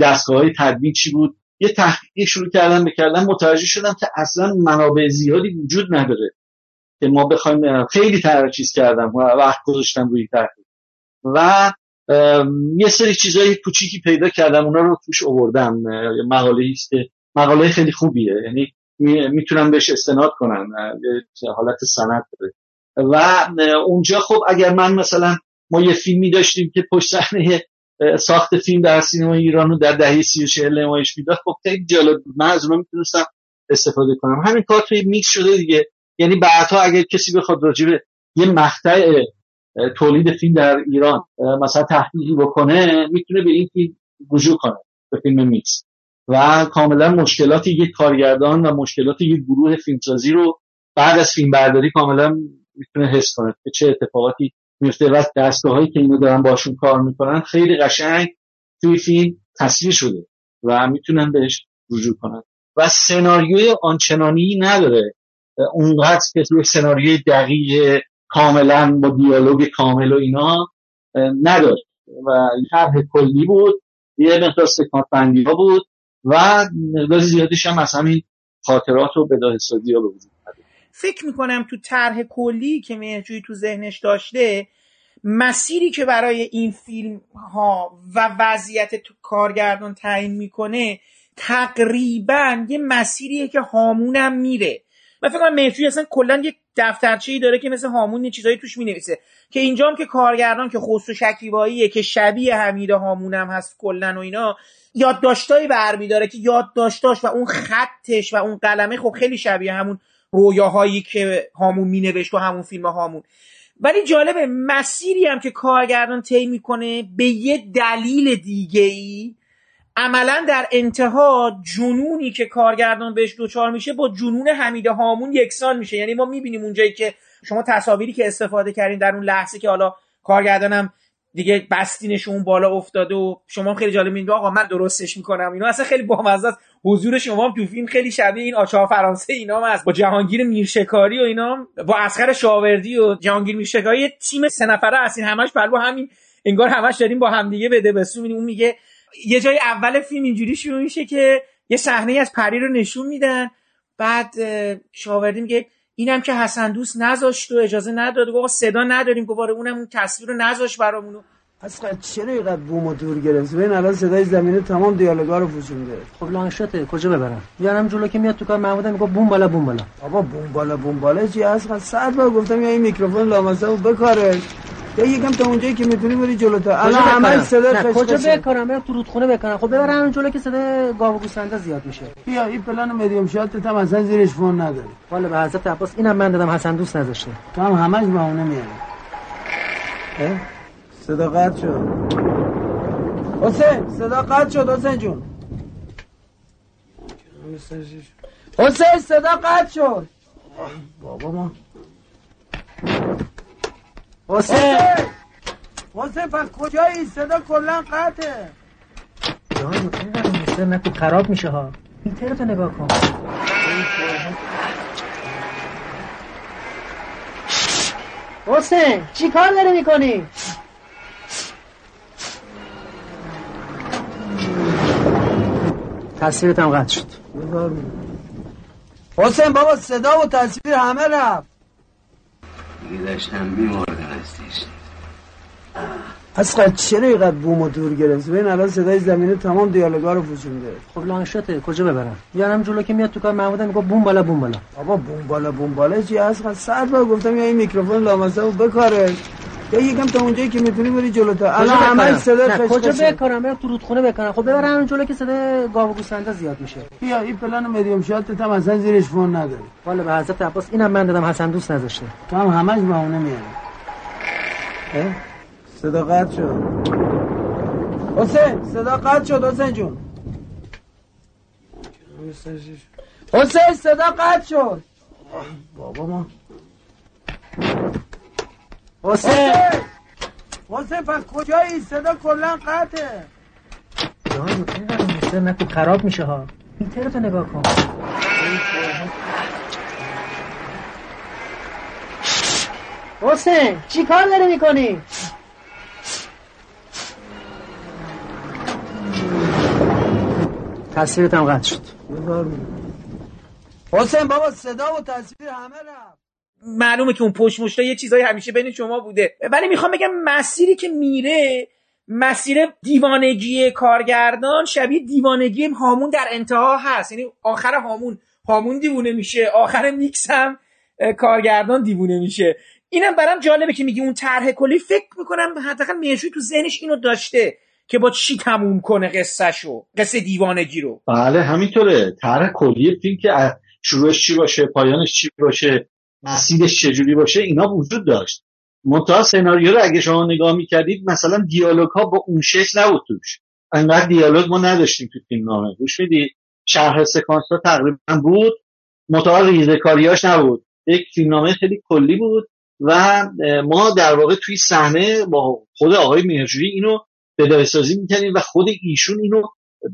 S9: دستگاه های تدوین چی بود. یه تحقیق شروع کردم بکردم متوجه شدم که اصلا منابع زیادی وجود نداره که ما بخوایم خیلی چیز کردم و وقت گذاشتم روی تحقیق. و یه سری چیزای کوچیکی پیدا کردم اونا رو توش آوردم مقاله است مقاله خیلی خوبیه یعنی می‌تونم بهش استناد کنم حالت سند داره. و اونجا خب اگر من مثلا ما یه فیلمی داشتیم که پشت صحنه ساخت فیلم در سینما ایران رو در دهه سی و چهل نمایش می‌داد. خب خیلی جالب من از اونها می‌تونستم استفاده کنم. همین کار توی میکس شده دیگه. یعنی بعدها اگر کسی بخواد راجع به یه مقطع تولید فیلم در ایران مثلا تحقیقی بکنه می‌تونه به این فیلم رجوع کنه به فیلم میکس. و کاملا مشکلات یک کارگردان و مشکلات یک گروه فیلمسازی رو بعد از فیلم برداری کاملا می‌تونه حس کنه که چه اتفاقاتی میفته و دستگاهایی که اینو دارن باشون کار می‌کنن خیلی قشنگ توی فیلم تصویر شده و می‌تونن بهش رجوع کنن. و سناریوی آنچنانی نداره. اونقدر که توی سناریوی دقیق کاملا با دیالوگ کامل و اینا نداشت و طرح کلی بود یه مقدار سکانت بندی بود و مقدار زیادیش هم از همین خاطرات و بداه سازی ها به وجود
S1: فکر می‌کنم تو طرح کلی که مهرجوی تو ذهنش داشته مسیری که برای این فیلم ها و وضعیت تو کارگردان تعیین می‌کنه تقریبا یه مسیریه که هامونم میره. من فکر کنم مهرجوی اصلا کلا یه دفترچه ای داره که مثل هامون یه چیزایی توش می‌نویسه. که اینجام که کارگردان که خسرو شکیباییه که شبیه حمید هامونم هست کلا و اینا یادداشتایی برمیداره که یادداشتاش و اون خطش و اون قلمه خب خیلی شبیه همون رویاهایی که هامون مینوشت و همون فیلم هامون. ولی جالبه مسیری هم که کارگردان طی می‌کنه به یه دلیل دیگه ای عملا در انتها جنونی که کارگردان بهش دوچار میشه با جنون حمید هامون یکسان میشه. یعنی ما می‌بینیم اونجایی که شما تصاویری که استفاده کردین در اون لحظه که حالا کارگردانم دیگه بستینش اون بالا افتاده و شما خیلی جالب میگید آقا من درستش می‌کنم اینا اصلا خیلی بامزه است. حضور شما هم تو فیلم خیلی شبیه این آچار فرانسه اینا هم هست. با جهانگیر میرشکاری و اینا با اسخر شاوردی و جهانگیر میرشکاری تیم سه نفره هستین همش بر همین انگار همش داریم با همدیگه بده بسو اون میگه یه جای اول فیلم اینجوری شروع میشه که یه صحنه از پری رو نشون میدن. بعد شاوردی میگه اینم که حسن دوست نذاشت و اجازه نداد. گفت صدا نداریم. گفت آره، اونم اون تصویر رو نذاشت برامونو.
S3: پس چرا اینقدر بوم و دور گرفت ببین الان صدای زمینه تمام دیالوگا رو پوشونده
S12: خب لانشته کجا ببرم؟ میارم جلو که میاد تو کار. محمود میگه بوم بالا بوم بالا.
S3: آقا بوم بالا بوم بالا چی؟ اصلا صد بار گفتم یا این میکروفون لامصب بکارش. یا یکم تا اونجایی که می‌تونی بری جلوتر الان همه صدا
S12: کجا بکارم؟ برم تو رودخونه بکارم. خب ببرم همین جلو که صدا گاو گوسفنده زیاد میشه.
S3: بیا این پلن مدیوم شات هم اصلا زیرش فون نداره.
S12: والا به حضرت عباس اینم من دادم حسن دوست نذاشته
S3: تو هم همش بهونه میاری. صدا قطع شد. حسین صدا قطع شد حسین جون. حسین صدا قطع شد. بابا ما. حسین! حسین پس کجایی؟ صدا کلا قطعه.
S12: جان اینقدر نکو خراب میشه ها. میترتو نگاه کن. حسین چی کار داری می‌کنی؟ تصویرت هم قطع شد.
S3: حسین بابا صدا و تصویر همه رفت.
S10: دیگه داشتم میمردم از تشنه
S3: اصلا چرا اینقدر بوم و دور گرفت؟ ببین الان صدای زمینه تمام دیالوگا رو پوشونده
S12: خب لانشته کجا ببرم؟ یارم جلو که میاد تو کار محمود میگه بوم بالا بوم بالا.
S3: بابا بوم بالا بوم بالا چی اصلا صد بار گفتم یا این میکروفون لامسه رو بکارش یا یکم تا اونجایی که می‌تونی بری جلوتر الان همه صدا
S12: نه کجا بکارم؟ برم تو رودخونه بکنم خب ببرم اون جلو که صدا گاو و گوسفندا زیاد میشه.
S3: بیا این پلان مدیوم شات هم اصلا زیرش فون نداری.
S12: والا به حضرت عباس اینم من دادم حسن دوست نذاشته
S3: تو هم همش بهونه میاری. صدا قطع شد. حسین صدا قطع شد حسین جون. حسین صدا قطع شد. بابا ما. حسین! حسین پس کجایی؟ صدا کلا قطعه.
S12: جان اینقدر نکو خراب میشه ها. میترتو نگاه کن. حسین چی کار داری می‌کنی؟ تصویرت هم قطع شد.
S3: حسین بابا صدا و تصویر همه رفت.
S1: معلومه که اون پشت یه چیزایی همیشه بین شما بوده. ولی می‌خوام بگم مسیری که میره مسیر دیوانگی کارگردان شبیه دیوانگی هامون در انتها هست. یعنی آخر هامون هامون دیوونه میشه آخر میکس هم کارگردان دیوونه میشه. اینم برام جالبه که میگی اون طرح کلی. فکر می‌کنم حداقل می‌شوی تو ذهنش اینو داشته که با چی تموم کنه قصهشو قصه دیوانگی رو.
S9: بله همینطوره. طرح کلی فیلم که شروعش چی باشه پایانش چی باشه. مسیرش چجوری باشه اینا وجود داشت. منتها سناریو رو اگه شما نگاه می‌کردید مثلا دیالوگ ها با اون شکل نبود توش. انقدر دیالوگ ما نداشتیم تو فیلم نامه. گوش می‌دید؟ شرح سکانس ها تقریبا بود. منتها ریزکاریاش نبود. یک فیلمنامه خیلی کلی بود و ما در واقع توی صحنه با خود آقای مهرجویی اینو بدایه سازی می‌کردیم و خود ایشون اینو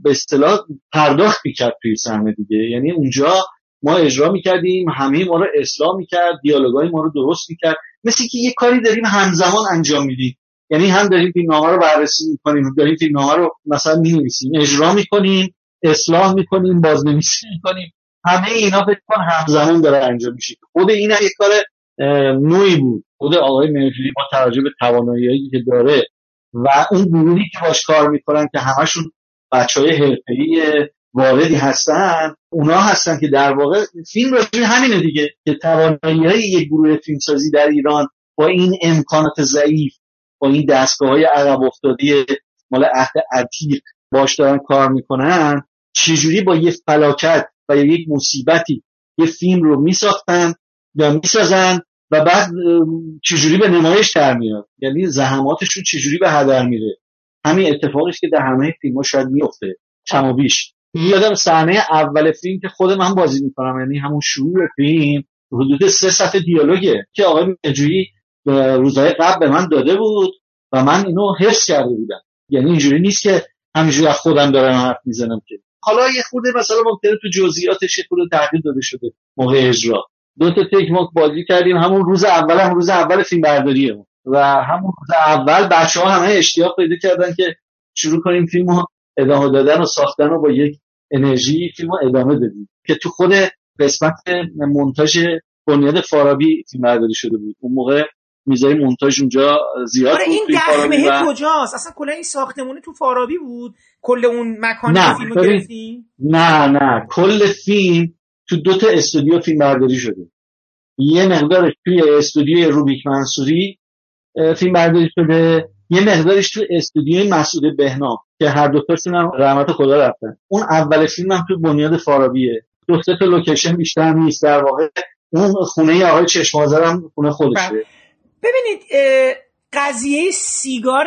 S9: به اصطلاح پرداخت می‌کرد توی صحنه دیگه. یعنی اونجا ما اجرا می‌کردیم همه ما رو اصلاح می‌کرد دیالوگای ما رو درست می‌کرد. مثل که یه کاری داریم همزمان انجام میدیم. یعنی هم داریم فیلمنامه رو بررسی می‌کنیم داریم فیلمنامه رو مثلا می‌نویسیم. اجرا می‌کنیم اصلاح می‌کنیم بازنویسی می‌کنیم. همه اینا فکر کن همزمان داره انجام میشه. خود این یک کار نوعی بود. خود آقای مهرجویی با توجه به که داره و اون گروهی که باش کار می‌کنن که همشون بچه های حرفه‌ای واردی هستن اونا هستن که در واقع فیلم راجع همینه دیگه که توانایی های یک گروه فیلمسازی در ایران با این امکانات ضعیف با این دستگاه های عقب افتادی مال عهد عتیق باش دارن کار می‌کنن چجوری با یه فلاکت و یک مصیبتی یه فیلم رو میساختن یا می‌سازن و بعد چجوری به نمایش در میاد؟ یعنی زحماتشون چجوری به هدر میره؟ همین اتفاقی که در همه فیلم ها شاید میفته کم و بیش. یادم صحنه اول فیلم که خود من بازی می‌کنم یعنی همون شروع فیلم حدود سه صفحه دیالوگه که آقای مجویی روزهای قبل به من داده بود و من اینو حفظ کرده بودم. یعنی اینجوری نیست که همینجوری از خودم دارم حرف می‌زنم که. حالا یه خورده مثلا ممکنه تو جزئیاتش یه خورده تغییر داده شده موقع اجرا. دو تا تک ما بازی کردیم همون روز اول هم روز اول فیلم برداریه و همون روز اول بچه ها همه اشتیاق پیدا کردن که شروع کنیم فیلم ادامه دادن و ساختن رو با یک انرژی فیلم ادامه دادیم. که تو خود قسمت مونتاژ بنیاد فارابی فیلم برداری شده بود. اون موقع میزای مونتاژ اونجا زیاد
S1: آره این دخمه. کجاست؟ اصلا کلا این ساختمونه تو فارابی بود؟ کل اون مکانی
S9: نه
S1: فیلمو گرفتی
S9: نه نه. کل فیلم تو دو تا استودیو فیلم برداری شده. یه مقدارش توی استودیوی روبیک منصوری فیلم برداری شده. یه مقدارش تو استودیوی مسعود بهنام. که هر دو تاشون هم رحمت خدا رفتن اون اول فیلم هم تو بنیاد فارابیه. دو سه تا لوکیشن بیشتر نیست. در واقع اون خونه آقای چشمازر هم خونه خودشه.
S1: ببینید قضیه سیگار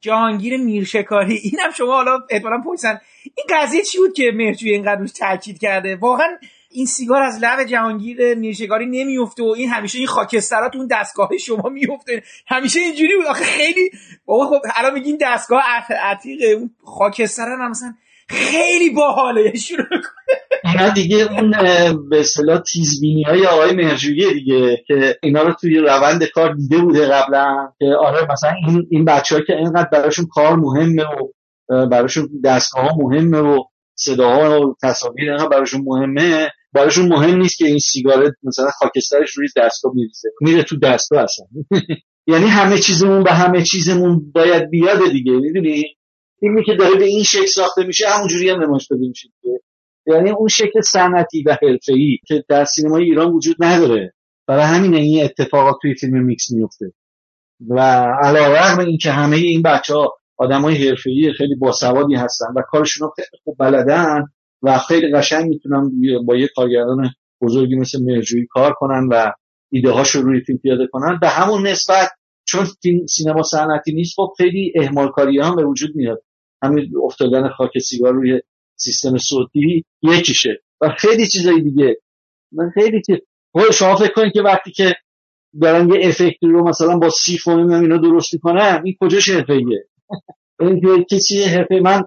S1: جهانگیر میرشکاری اینم شما حالا احتمالاً پرسن این قضیه چی بود که مهرجوی اینقدر روش تاکید کرده؟ واقعا این سیگار از لب جهانگیر نیشگاری نمیفته و این همیشه این خاکسترات اون دستگاه شما میفته همیشه اینجوری بود. آخه خیلی بابا خب الان میگین دستگاه عتیقه اون خاکستر هم مثلا خیلی باحاله. شروع
S9: اینا دیگه اون به اصطلاح تیزبینی های آقای مرجویی دیگه که اینا رو توی روند کار دیده بوده قبلا. که آره مثلا این این بچه که اینقدر براشون کار مهمه و براشون دستگاه ها مهمه و صداها و تصاویر اینقدر براشون مهمه براشون مهم نیست که این سیگارت مثلا خاکسترش روی دستگاه میریزه. میره تو دستگاه اصلا. یعنی همه چیزمون به همه چیزمون باید بیاد دیگه می‌دونی؟ فیلمی که داره به این شکل ساخته میشه همونجوری هم نمایش داده میشه یعنی اون شکل صنعتی و حرفه‌ای که در سینمای ایران وجود نداره. برای همین این اتفاقات توی فیلم میکس میفته و علیرغم اینکه همه این بچه ها آدم های حرفه‌ای خیلی باسوادی هستن و کارشون رو خیلی خوب بلدن و خیلی قشنگ می‌تونن با یه کارگردان بزرگی مثل مرجویی کار کنن و ایده هاشو روی فیلم پیاده کنن. به همون نسبت چون سینما صنعتی نیست خب خیلی اهمال کاری هم به وجود میاد. همین افتادن خاک سیگار روی سیستم صوتی یکیشه. و خیلی چیزایی دیگه. من خیلی چیز خود شما فکر کنید که وقتی که دارن یه افکتی رو مثلا با سیف و اینا درست می‌کنن این کجاش حرفه‌ایه؟ این کسی حرفه من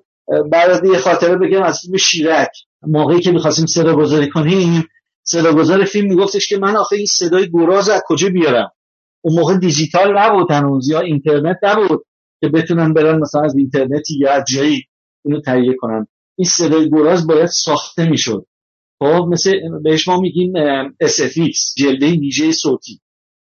S9: بعد یه خاطره بگم از فیلم شیرک. موقعی که می‌خواستیم صدا گذاری کنیم صدا گذار فیلم میگفتش که من آخه این صدای گراز از کجا بیارم؟ اون موقع دیجیتال نبود هنوز یا اینترنت نبود که بتونن برن مثلا از اینترنتی یا از جایی اینو تهیه کنن. این صدای گراز باید ساخته می‌شد. خب مثل بهش ما میگیم SFX جلوه ویژه صوتی.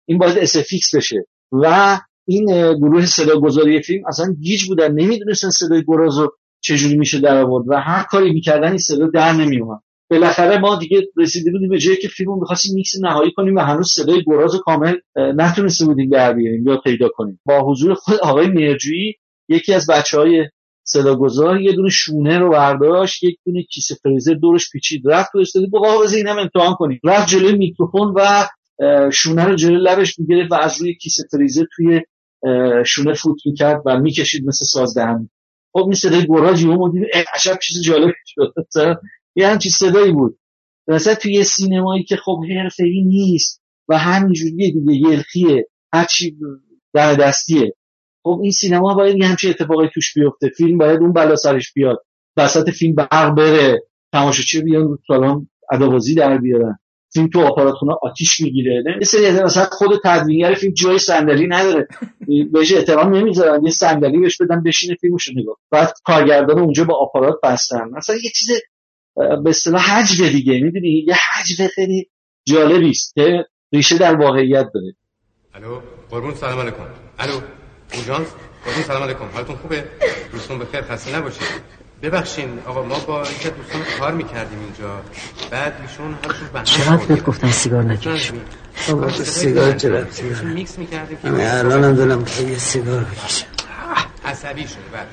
S9: این باید SFX بشه. و این گروه صدا گذاری فیلم اصلا گیج بودن. نمی‌دونستن صدای گراز رو چجوری میشه در آورد و هر کاری می‌کردن این صدا در نمیومد بالاخره ما دیگه رسیده بودیم به جایی که فیلم می‌خواستیم میکس نهایی کنیم و هنوز صدای گراز کامل نتونسته بودیم در بیاریم یا پیدا کنیم. با حضور خود آقای مهرجویی یکی از بچه های صداگذار یه دونه شونه رو برداشت یک دونه کیسه فریزر دورش پیچید رفت تو استودیو گفت آقا اینم امتحان کنیم. رفت جلوی میکروفون و شونه رو جلوی لبش می‌گرفت و از روی کیسه فریزر توی شونه فوت می‌کرد و می‌کشید مثل سازدهن خب این صدای گراجی و مدیر عجب چیز جالب شد. یه همچین صدایی بود. مثلا توی سینمایی که خب حرفه‌ای نیست و همینجوری دیگه یلخیه. هرچی در دستیه. خب این سینما باید یه همچین اتفاقی توش بیفته. فیلم باید اون بلا سرش بیاد. وسط فیلم برق بره. تماشاچی بیان سالن ادابازی در بیارن. فیلم تو آپاراتخونه آتیش می‌گیره. یه سری مثلا خود تدوینگر فیلم جای صندلی نداره. بهش احترام نمی‌ذارن. یه صندلی بهش بدن بشینه فیلمشو نگاه بعد کارگردان اونجا با آپارات بستن. مثلا یه چیز به اصطلاح حجم دیگه. می‌دونی؟ یه حجم خیلی جالبی است که ریشه در واقعیت داره.
S13: الو قربون سلام علیکم. الو اورژانس قربون سلام علیکم. حالتون خوبه؟ دوستون بخیر خسته نباشید. ببخشین آقا ما با اینکه دوستان کار می‌کردیم اینجا بعد ایشون حالشون به
S12: چقدر بهت گفتن سیگار نکش؟
S3: بابا سیگار چرا
S13: میکس می‌کردیم
S3: همه الان هم دلم یه سیگار بکشم.
S13: عصبی شده بعد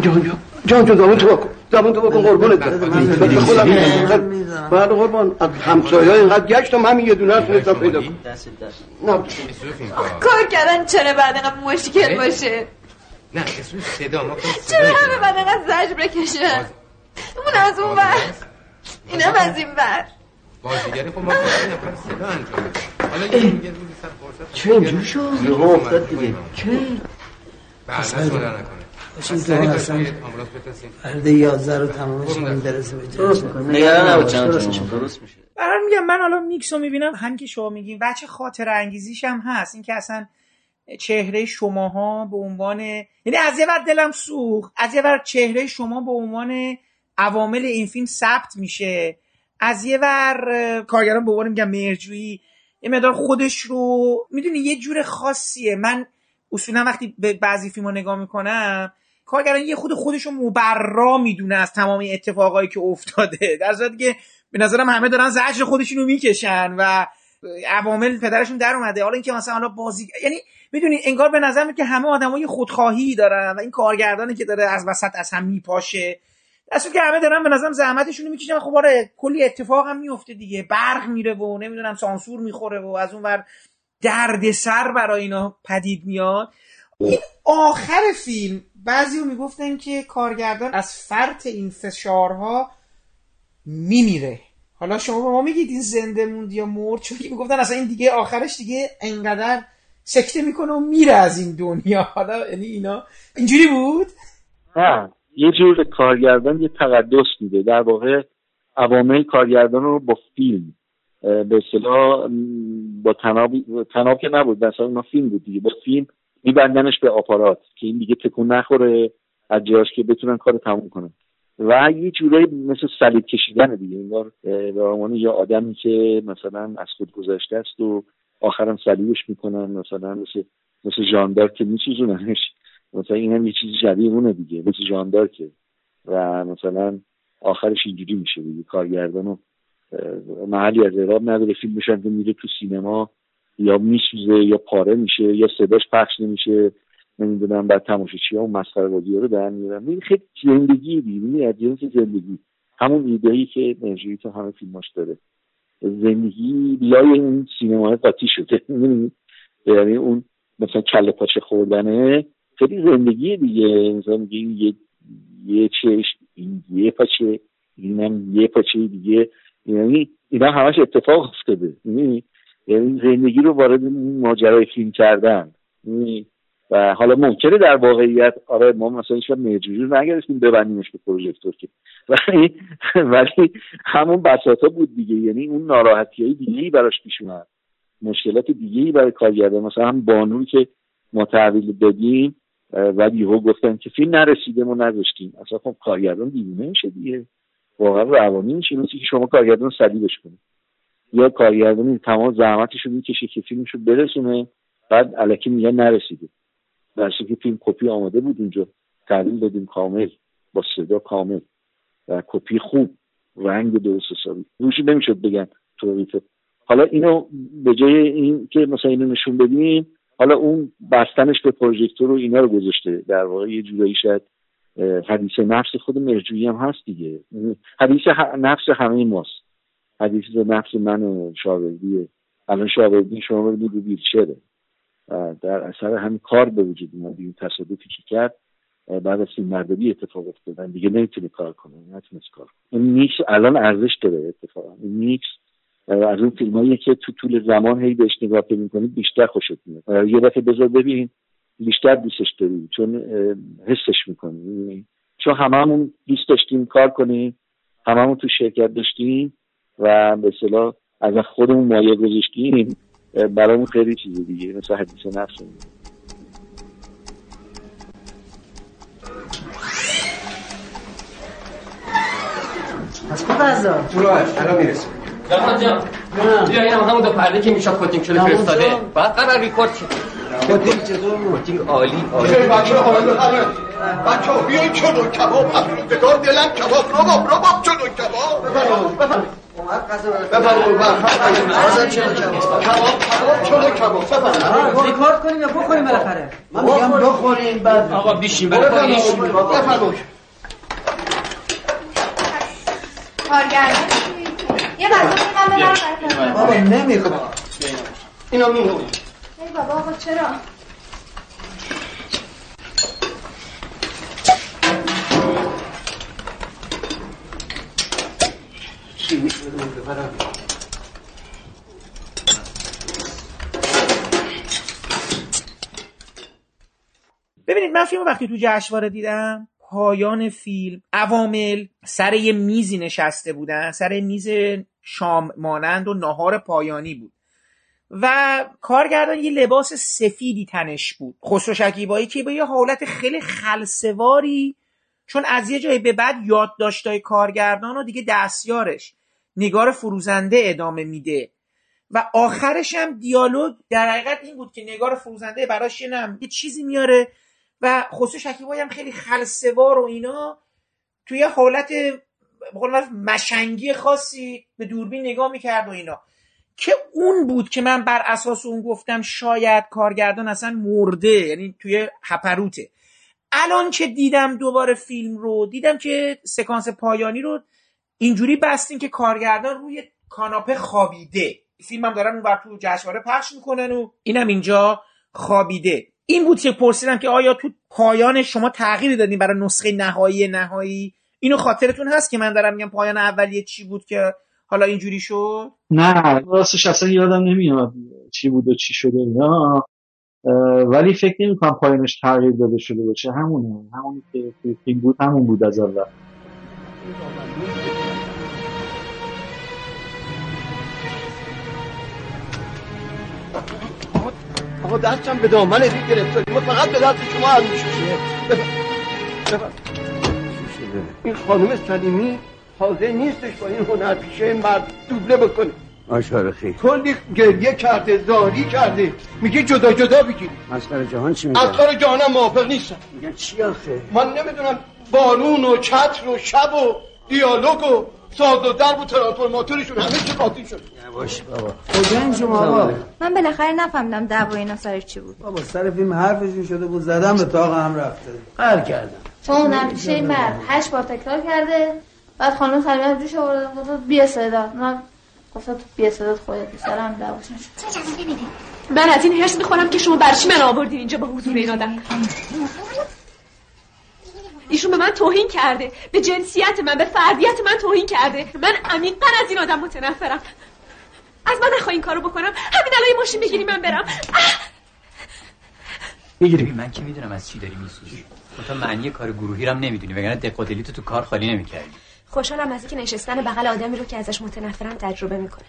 S11: جان جان. جان جان دامون تو بکن. دامون تو بکن قربونت برم. بعد قربان. از همسایه اینقدر گشتم همین یه دونه هست پیدا کنم
S6: کار کردن چرا بعد اینقدر مشکل باشه؟
S13: نه اسم صدا ما
S6: چرا همه بعد اینقدر زجر بکشه؟ اون از اون بر اینم از این بر
S13: بازیگری خب ما نفر صدا انجام حالا یه روزی سر فرصت
S3: چه اینجور شد؟ یه افتاد دیگه. چه؟
S13: بعد نکنه
S3: باشیم تو اصلا فرد یازده رو تمامش کنیم برسه به
S8: درست می‌کنم نگران نبود چند درست میشه.
S1: برام میگم من حالا میکس رو می‌بینم هم که شما میگیم بچه خاطر انگیزیش هم هست. این که اصلا چهره شماها به عنوان یعنی از یه ور دلم سوخت از یه ور چهره شما به عنوان عوامل این فیلم ثبت میشه. از یه ور کارگران به عنوان میگم مرجویی یه مقدار خودش رو می‌دونی یه جور خاصیه. من اصولا وقتی به بعضی فیلم نگاه می‌کنم کارگران یه خود خودشون مبرا می‌دونه از تمام اتفاقایی که افتاده. در صورتی که به نظرم همه دارن زجر خودشونو می‌کشن و عوامل پدرشون در اومده. حالا اینکه مثلا حالا بازی یعنی می‌دونی انگار به نظر که همه آدمای خودخواهی دارن و این کارگردانی که داره از وسط از هم میپاشه. اصلا که همه دارن به نظرم زحمتشون رو می‌کشن. خب آره کلی اتفاق هم میفته دیگه. برق میره و نمی‌دونم سانسور می‌خوره و از اون ور درد سر برای اینا پدید میاد. این آخر فیلم بعضی می‌گفتن که کارگردان از فرط این فشارها میمیره. حالا شما به ما میگید این زنده موند یا مرد؟ چون می‌گفتن اصلا این دیگه آخرش دیگه انقدر سکته می‌کنه و میره از این دنیا. حالا یعنی اینا اینجوری بود؟
S5: نه یه جور کارگردان یه تقدس میده. در واقع عوامل کارگردان رو با فیلم به اصطلاح با تناب تناب که نبود مثلا اونا فیلم بود دیگه. با فیلم میبندنش به آپارات که این دیگه تکون نخوره از جاش که بتونن کار تموم کنن. و یه جورایی مثل صلیب کشیدن دیگه. انگار به عنوان یه آدمی که مثلا از خود گذشته است و آخرم صلیبش می‌کنن مثلا مثل مثل ژاندار که میسوزوننش. مثلا این هم یه چیزی شبیه اونه دیگه مثل ژاندار که. و مثلا آخرش اینجوری میشه دیگه. کارگردان محلی از اعراب نداره فیلمش هم میره تو سینما. یا میسوزه یا پاره میشه یا صداش پخش نمیشه. نمی‌دونم بعد تماشاچی ها اون مسخره بازی رو در میارن. خیلی زندگی بیرونی از جنس زندگی. همون ایدهی که نرژی تو همه فیلماش داره. زندگی لای اون سینمای قاطی شده. یعنی اون مثلا کله پاچه خوردنه خیلی زندگی دیگه. مثلا میگه یه یه چشم این یه پاچه اینم یه پاچه دیگه. یعنی اینا همش اتفاق افتاده. یعنی زندگی رو وارد ماجرای فیلم کردن. و حالا ممکنه در واقعیت آره ما مثلا هیچ مجوری رو نگرفتیم ببندیمش به پروژکتور که. ولی ولی همون بساطا بود دیگه. یعنی اون ناراحتی های دیگه ای براش پیش اومد. مشکلات دیگه ای برای کارگردان. مثلا هم بانوی که ما تحویل دادیم و یهو گفتن که فیلم نرسیده ما نذاشتیم. اصلا خب کارگردان دیوونه میشه دیگه. واقعا روانی میشه. مثل که شما کارگردان صلیبش کنید. یا کارگردانی تمام زحمتش رو می‌کشه که فیلمش رو برسونه بعد علکی میگن نرسیده. در که فیلم کپی آماده بود اونجا تحویل دادیم کامل با صدا کامل و کپی خوب رنگ درست حسابی. روشی نمی‌شد بگن توریت حالا اینو به جای این که مثلا اینو نشون بدیم حالا اون بستنش به پروژکتور و اینا رو گذاشته. در واقع یه جورایی شاید حدیث نفس خود مرجویی هم هست دیگه. حدیث نفس همه ماست. حدیث نفس من و شاوردیه الان شاوردی شما ببینید رو ویلچره در اثر همین کار به وجود اومد. این تصادفی که کرد بعد از این مردبی اتفاق افتادن. دیگه نمی‌تونه کار کنه نتونست کار کنه. این نیکس الان ارزش داره اتفاقا. این نیکس از اون فیلم که تو طول زمان هی بهش نگاه می‌کنید بیشتر خوشت میاد. یه دفعه بذار ببین بیشتر دوستش داری چون حسش می‌کنی. چون هممون دوست داشتیم کار کنیم هممون تو شرکت داشتیم و به اصطلاح از خودمون مایه گذاشتیم. برامون خیلی چیز دیگه مثل حدیث نفس
S12: از کجا ازا؟
S13: الان می‌رسیم. جان. جان بیا این همون دو پرده که میشاد کوتینگ شده فرستاده. بعد قرار ریکورد شد کوتینگ چطور کوتینگ عالی عالی.
S11: بچه ها بیاین چلو کباب افروزگار دلم کباب. رباب رباب چلو کباب. بفرمایید بفرمایید
S12: ریکارد کنیم؟ یا بخوریم بالاخره؟
S3: من میگم بخوریم بعد.
S13: آقا بیشیم بخوریم
S6: کارگردان. یه غذا من
S3: بابا نمی‌خوام.
S11: اینا میمونه
S6: ای بابا آقا چرا؟
S1: ببینید من فیلم وقتی تو جشنواره دیدم پایان فیلم عوامل سر یه میزی نشسته بودن سر میز شام مانند و ناهار پایانی بود. و کارگردان یه لباس سفیدی تنش بود. خسرو شکیبایی که به یه حالت خیلی خلسواری چون از یه جایی به بعد یادداشتای کارگردان رو دیگه دستیارش. نگار فروزنده ادامه میده. و آخرش هم دیالوگ در حقیقت این بود که نگار فروزنده براش یه چیزی میاره و خسرو شکیبایی هم خیلی خلسوار و اینا توی حالت مشنگی خاصی به دوربین نگاه می‌کرد و اینا. که اون بود که من بر اساس اون گفتم شاید کارگردان اصلا مرده یعنی توی هپروته. الان که دیدم دوباره فیلم رو دیدم که سکانس پایانی رو اینجوری بستیم که کارگردان روی کاناپه خوابیده. فیلم هم دارن اون تو جشنواره پخش می‌کنن و اینم اینجا خوابیده. این بود که پرسیدم که آیا تو پایان شما تغییری دادین برای نسخه نهایی نهایی؟ اینو خاطرتون هست که من دارم میگم پایان اولیه چی بود که حالا اینجوری شد؟
S9: نه راستش اصلا یادم نمیاد چی بود و چی شده. اینا ولی فکر نمی کنم پایانش تغییر داده شده باشه. همونه. همونی که فیلم بود همون بود از اول.
S11: آقا دستم به دامن دید گرفت ما فقط به دست شما هم این خانم سلیمی حاضر نیستش با این هنر پیشه مرد دوبله بکنه.
S10: آشارخی.
S11: کلی گریه کرده زاری کرده. میگه جدا جدا بگیر
S10: مسخره جهان چی میگه؟
S11: اسقر جهانم موافق نیستم.
S10: میگن چی آخه؟
S11: من نمی‌دونم بارون و چتر و شب و دیالوگ و ساز و درب و ترانسفورماتورشون همه چی قاطی شد.
S10: باش بابا.
S3: کجا شما آقا؟
S6: من بالاخره نفهمیدم دعوا اینا سر چی بود.
S3: بابا سر فیلم حرفشون شده بود زدم به تاق هم رفته. قهر کردم.
S7: چون اون همیشه مرد. هشت بار تکرار کرده بعد خانم سلیمه جوش آورده گفت بی استعداد من گفتم تو بی استعداد خودت سرم دعواش نشد
S14: من از این هرس می‌خورم که شما برچی من آوردین اینجا با حضور این آدم؟ ایشون به من توهین کرده به جنسیت من به فردیت من توهین کرده. من عمیقا از این آدم متنفرم. از من نخواهی این کارو بکنم همین الان ماشین بگیری من برم.
S15: می‌گیری. من که می‌دونم از چی داری میسوزی. تو معنی کار گروهی رم نمی‌دونی وگرنه دقودلی تو تو کار خالی نمی‌کردی.
S14: خوشحالم از اینکه نشستن بغل آدمی رو که ازش متنفرم تجربه می‌کنه.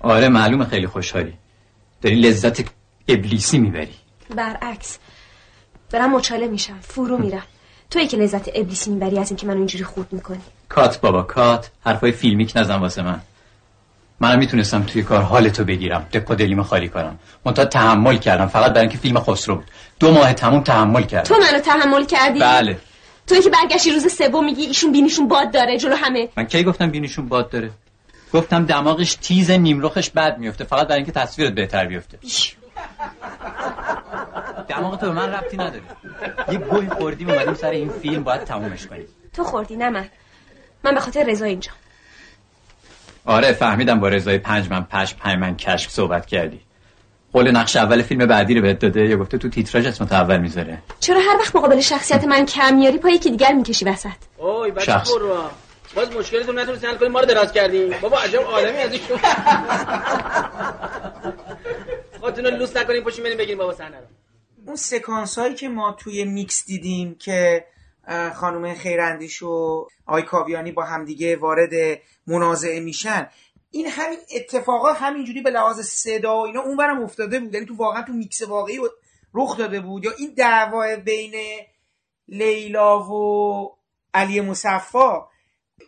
S15: آره معلومه خیلی خوشحالی. داری لذت ابلیسی می‌بری.
S14: برعکس. برم مچاله میشم فرو میرم. توی که لذت ابلیسی می‌بری از اینکه منو اینجوری خورد می‌کنی.
S15: کات بابا کات. حرفای فیلمیک نزن واسه من. منم می‌تونستم توی کار حالتو بگیرم. دق و دلیمو خالی کنم. منتها تحمل کردم. فقط برای اینکه فیلم خسرو بود. دو ماه تموم تحمل کردم.
S14: تو منو تحمل کردی؟
S15: بله.
S14: توی که برگشتی روز سوم میگی ایشون بینیشون باد داره جلو همه.
S15: من کی گفتم بینیشون باد داره؟ گفتم دماغش تیز نیمرخش بد میفته فقط برای اینکه تصویرت بهتر بیفته. دماغ تو به من ربطی نداره. یه گوی خوردیم اومدیم سر این فیلم باید تمومش کنیم.
S14: تو خوردی نه من. من به خاطر رضا اینجا.
S15: آره فهمیدم با رضای پنج من پش پنج من کشک صحبت کردی. قول نقش اول فیلم بعدی رو بهت داده یا گفته تو تیتراژ اسمت اول می‌ذاره؟
S14: چرا هر وقت مقابل شخصیت من کم میاری پای یکی دیگر می‌کشی وسط؟
S12: اوی بچه
S15: شخص.
S12: برو. باز مشکلتون نتونستی حل کنی ما رو دراز کردیم بابا عجب آدمی از این شما خودتون رو لوس نکنیم پشیم بریم بگیریم بابا صحنه رو.
S1: اون سکانس هایی که ما توی میکس دیدیم که خانم خیراندیش و آقای کاویانی با همدیگه وارد منازعه میشن این همین اتفاقا همینجوری به لحاظ صدا و اینا اونورم افتاده بود. یعنی تو واقعا تو میکس واقعی رخ داده بود. یا این دعوا بین لیلا و علی مصفا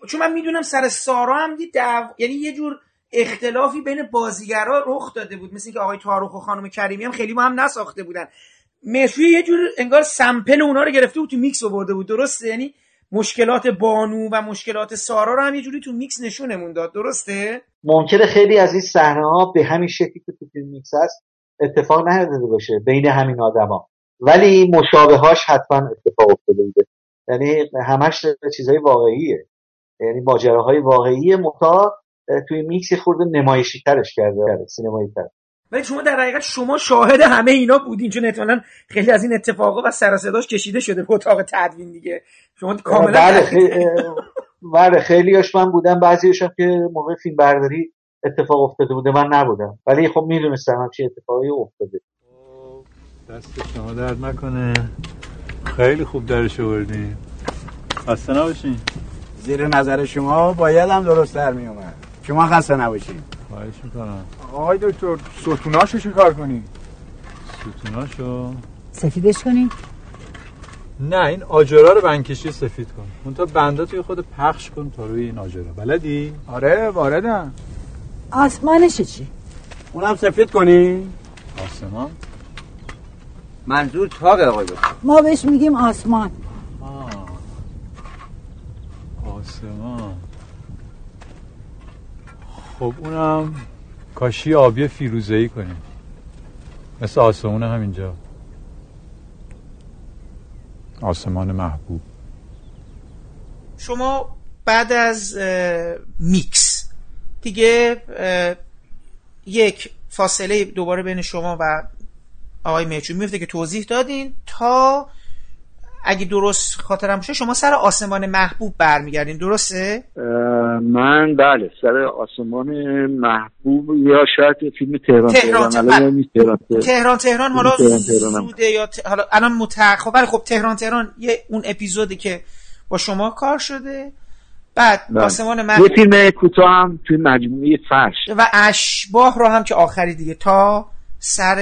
S1: چون من می‌دونم سر سارا هم دید دعوا یعنی یه جور اختلافی بین بازیگرا رخ داده بود. مثل اینکه آقای تارخ و خانم کریمی هم خیلی با هم نساخته بودن. مفی یه جور انگار sample اونا رو گرفته بود تو میکس آورده بود درسته؟ یعنی مشکلات بانو و مشکلات سارا رو هم یه جوری تو میکس نشونمون داد درسته؟
S9: ممکنه خیلی از این صحنه ها به همین شکلی که تو فیلم میکس هست اتفاق نیفتاده باشه بین همین آدما. ولی مشابهاش حتما اتفاق افتاده بوده. یعنی همش چیزهای واقعیه. یعنی ماجراهای واقعی منتها توی میکس خورده نمایشی ترش کرده سینمایی تر
S1: ولی شما در حقیقت شما شاهد همه اینا بودین چون احتمالاً خیلی از این اتفاقا و سر و صداش کشیده شده به اتاق تدوین دیگه. شما کاملا
S9: بله خیلی بله خیلیاش من بودم هم که موقع فیلم برداری اتفاق افتاده بوده من نبودم. ولی خب می‌دونستم هم چه اتفاقی افتاده.
S16: دست شما درد نکنه. خیلی خوب درش آوردین. خسته نباشین.
S17: زیر نظر شما باید هم درست در می اومد شما خسته نباشین.
S16: خواهش می‌کنم.
S17: آقای دکتر ستوناشو چه کار کنیم
S16: ستوناشو.
S18: سفیدش کنیم
S16: نه این آجرا رو بنکشی سفید کن. اون تا بندا توی خود پخش کن تا روی این آجرا. بلدی؟
S17: آره واردم.
S18: آسمانش چی؟
S17: اونم سفید کنیم
S16: آسمان.
S17: منظور تاقه آقای دکتر.
S18: ما بهش میگیم آسمان.
S16: آه. آسمان. خب اونم کاشی آبی فیروزه ای کنیم. مثل آسمون همینجا. آسمان محبوب.
S1: شما بعد از میکس دیگه یک فاصله دوباره بین شما و آقای مهرجوی میفته که توضیح دادین تا اگه درست خاطرم باشه شما سر آسمان محبوب برمیگردین درسته؟
S5: من بله سر آسمان محبوب یا شاید فیلم تهران
S1: تهران
S5: تهران
S1: تهران
S5: الان تهران تهران.
S1: تهران حالا. زوده یا ت- حالا الان متأخر خب ولی خب تهران تهران یه اون اپیزودی که با شما کار شده. بعد
S5: بله.
S1: آسمان
S5: یه
S1: محبوب
S5: فیلم کوتاه هم توی مجموعه فرش.
S1: و اشباه رو هم که آخری دیگه تا سر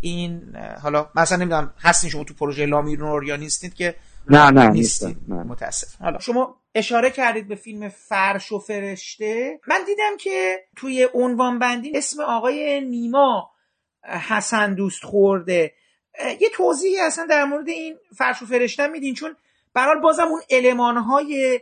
S1: این حالا مثلا نمی‌دونم هستین شما تو پروژه لامیر یا نیستید که
S5: نه نه
S1: نیستید. متاسف حالا شما اشاره کردید به فیلم فرش و فرشته. من دیدم که توی عنوان بندی اسم آقای نیما حسن دوست خورده. یه توضیحی اصلا در مورد این فرش و فرشته میدین چون برحال بازم اون المانهای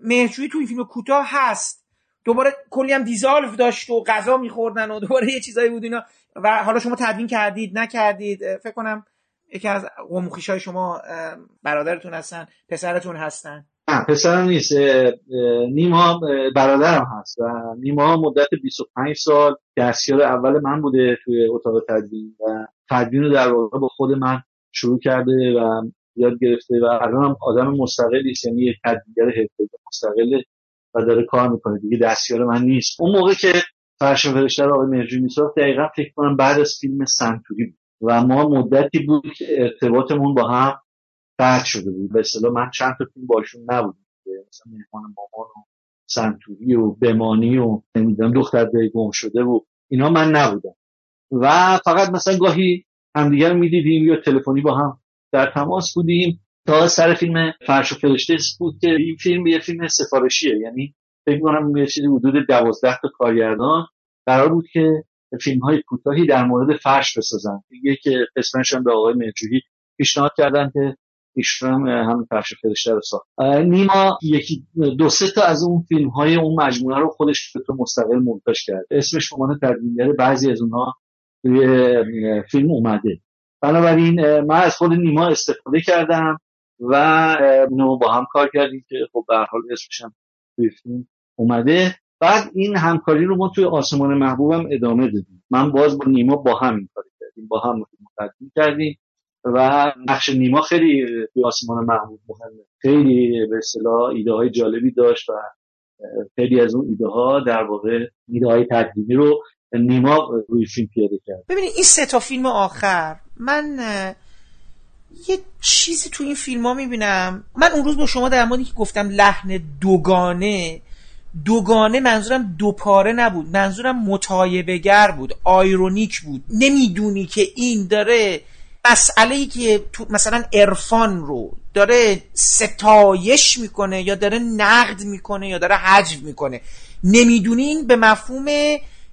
S1: مهرجویی توی این فیلم کوتاه هست. دوباره کلی هم دیزالف داشت و غذا میخوردن و دوباره یه چیزایی بود اینا. و حالا شما تدوین کردید نکردید فکر کنم یکی از قوم های شما برادرتون هستن پسرتون هستن.
S9: نه پسرم نیست نیما برادرم هست و نیما مدت 25 سال دستیار اول من بوده توی اتاق تدوین و تدوین رو در واقع با خود من شروع کرده و یاد گرفته و الان هم آدم مستقلی یعنی یک تدوینگر حرفه‌ای مستقله و داره کار می‌کنه دیگه دستیار من نیست. اون موقع که فرش فرشته آقای مرجوی میساخت. دقیقا فکر کنم بعد از فیلم سنتوری بود. و ما مدتی بود که ارتباطمون با هم قطع شده بود. به اصطلاح من چند تا فیلم باشون نبودم. مثلا مهمان مامان و سنتوری و بمانی و نمی‌دونم دختر گم شده و اینا من نبودم. و فقط مثلا گاهی همدیگر می‌دیدیم یا تلفنی با هم در تماس بودیم. تا سر فیلم فرش و فرشته بود که این فیلم یه فیلم سفارشیه. یعنی فکر کنم یه چیزی حدود دوازده تا کارگردان قرار بود که فیلم های کوتاهی در مورد فرش بسازن. دیگه که قسمتش هم به آقای مرجوهی پیشنهاد کردن که ایشون هم فرش فرشته رو ساخت. نیما یکی دو سه تا از اون فیلم های اون مجموعه رو خودش به طور مستقل مونتاژ کرد. اسمش عنوان تدوینگر بعضی از اونها توی فیلم اومده. بنابراین من از خود نیما استفاده کردم و اینو با هم کار کردیم که خب به حال اسمش هم توی فیلم اومده. بعد این همکاری رو ما توی آسمان محبوبم ادامه دادیم. من باز با نیما با هم این کار کردیم با هم تدوین کردیم و نقش نیما خیلی توی آسمان محبوب مهمه. خیلی به اصطلاح ایده های جالبی داشت و خیلی از اون ایده ها در واقع ایده های تدوینی رو نیما روی فیلم پیاده کرد.
S1: ببینید این سه تا فیلم آخر من یه چیزی تو این فیلم ها می‌بینم. من اون روز با شما در موردی که گفتم لحن دوگانه دوگانه منظورم دوپاره نبود منظورم متایبگر بود آیرونیک بود. نمی‌دونی که این داره مسئله ای که تو مثلا عرفان رو داره ستایش می‌کنه یا داره نقد می‌کنه یا داره حجو می‌کنه. نمی‌دونی این به مفهوم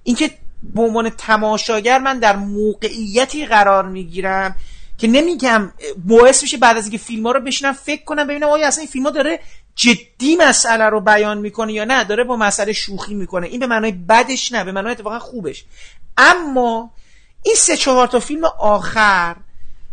S1: اینکه به عنوان تماشاگر من در موقعیتی قرار می‌گیرم که نمیگم باعث میشه بعد از اینکه فیلم ها رو بشینم فکر کنم ببینم آیا اصلا این فیلم ها داره جدی مسئله رو بیان می‌کنه یا نه داره با مسئله شوخی می‌کنه. این به معنای بدش نه به معنای اتفاقا خوبش. اما این سه چهار تا فیلم آخر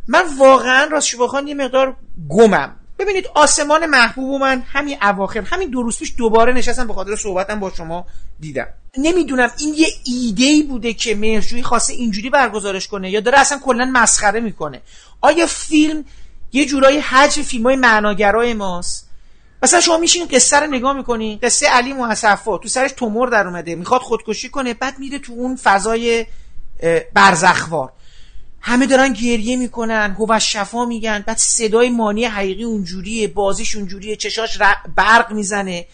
S1: من واقعا راستش بخوام یه مقدار گمم. ببینید آسمان محبوب من همین اواخر همین دو روز پیش دوباره نشستم به خاطر صحبتم با شما دیدم. نمی‌دونم این یه ایده ای بوده که مهرجویی خواسته اینجوری برگزارش کنه یا داره اصلا کلا مسخره می‌کنه. آیا فیلم یه جورایی حجم فیلم های معناگرای ماست؟ مثلا شما میشین قصه رو نگاه می‌کنی قصه علی مصفا تو سرش تومور در اومده می‌خواد خودکشی کنه بعد میره تو اون فضای برزخوار. همه دارن گریه می‌کنن هو شفا میگن بعد صدای مانی حقیقی اونجوریه بازیش اونجوریه چشاش برق می‌زنه.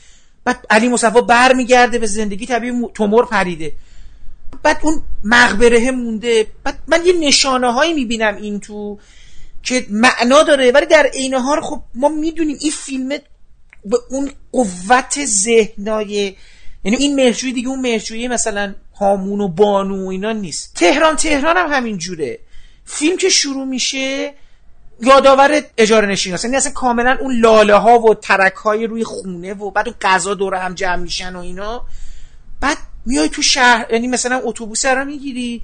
S1: بعد علی مصفا بر میگرده به زندگی طبیعی مو- تومور پریده. بعد اون مقبره مونده. بعد من یه نشانه هایی می‌بینم این تو که معنا داره ولی در عین حال خب ما می‌دونیم این فیلم به اون قوت ذهنای یعنی این مهرجویی دیگه اون مهرجویی مثلا هامون و بانو اینا نیست. تهران تهران هم همین جوره. فیلم که شروع میشه یادآور اجاره نشین هست. یعنی اصلا کاملا اون لاله ها و ترک های روی خونه و بعد اون غذا دور هم جمع میشن و اینا. بعد میای تو شهر یعنی مثلا اتوبوس رو می‌گیری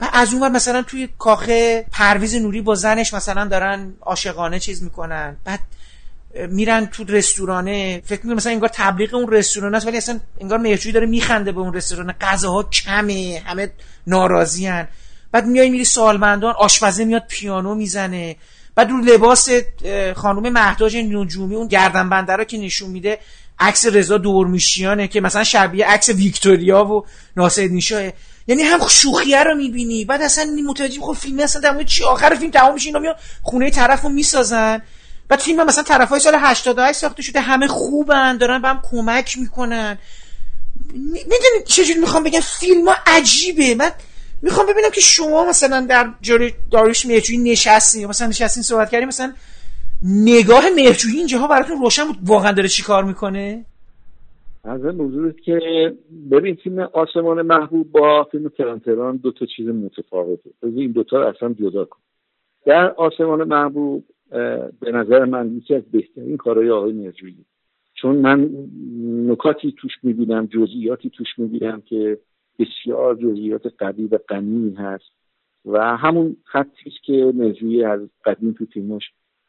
S1: و از اون مثلا توی کاخه پرویز نوری با زنش مثلا دارن عاشقانه چیز می‌کنن. بعد میرن تو رستورانه فکر می‌کنم مثلا انگار تبلیغ اون رستوران است ولی اصلا انگار مهرجویی داره میخنده به اون رستوران غذاها کمه همه ناراضیان. بعد میای میری سالمندان آشپزه میاد پیانو می‌زنه. بعد رو لباس خانم مهداج نجومی اون گردن بنده که نشون میده عکس رضا دورمیشیانه که مثلا شبیه عکس ویکتوریا و ناصر نیشاه. یعنی هم شوخیه رو می‌بینی. بعد اصلا متوجه خب فیلم اصلا در چی؟ آخر فیلم تمام میشه اینا میان خونه طرفو می‌سازن. بعد فیلم مثلا طرفای سال 88 ساخته شده همه خوبن دارن به هم کمک می‌کنن. می‌دونی چجوری می‌خوام بگم؟ فیلم ها عجیبه. من می‌خوام ببینم که شما مثلا در جوری داریوش مهرجویی نشستین مثلا نشستین صحبت کردیم مثلا نگاه مهرجویی اینجاها براتون روشن بود واقعا داره چی کار می‌کنه؟
S5: از این که ببین فیلم آسمان محبوب با فیلم تران دو تا چیز متفاوته. این دوتا رو اصلا جدا کن. در آسمان محبوب به نظر من یکی از بهترین کارهای آقای مهرجویی چون من نکاتی توش می‌بینم جزئیاتی توش می‌بینم که بسیار جزئیات قوی و غنی هست. و همون خطی که مهرجویی از قدیم تو فیلمش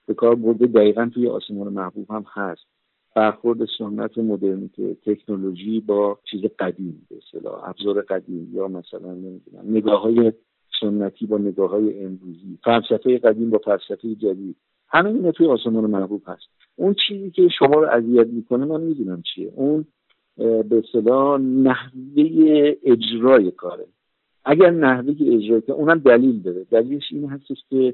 S5: به کار برده دقیقا توی آسمان محبوب هم هست. برخورد سنت مدرنیته تکنولوژی با چیز قدیم به اصطلاح ابزار قدیم یا مثلا نمی‌دونم نگاه های سنتی با نگاه های امروزی. فلسفه قدیم با فلسفه جدید. همه اینا توی آسمان محبوب هست. اون چیزی که شما رو اذیت می‌کنه من می‌دونم چیه. اون به اصطلاح نحوه اجرای کاره. اگر نحوه اجرای که اونم دلیل داره. دلیلش این هستش که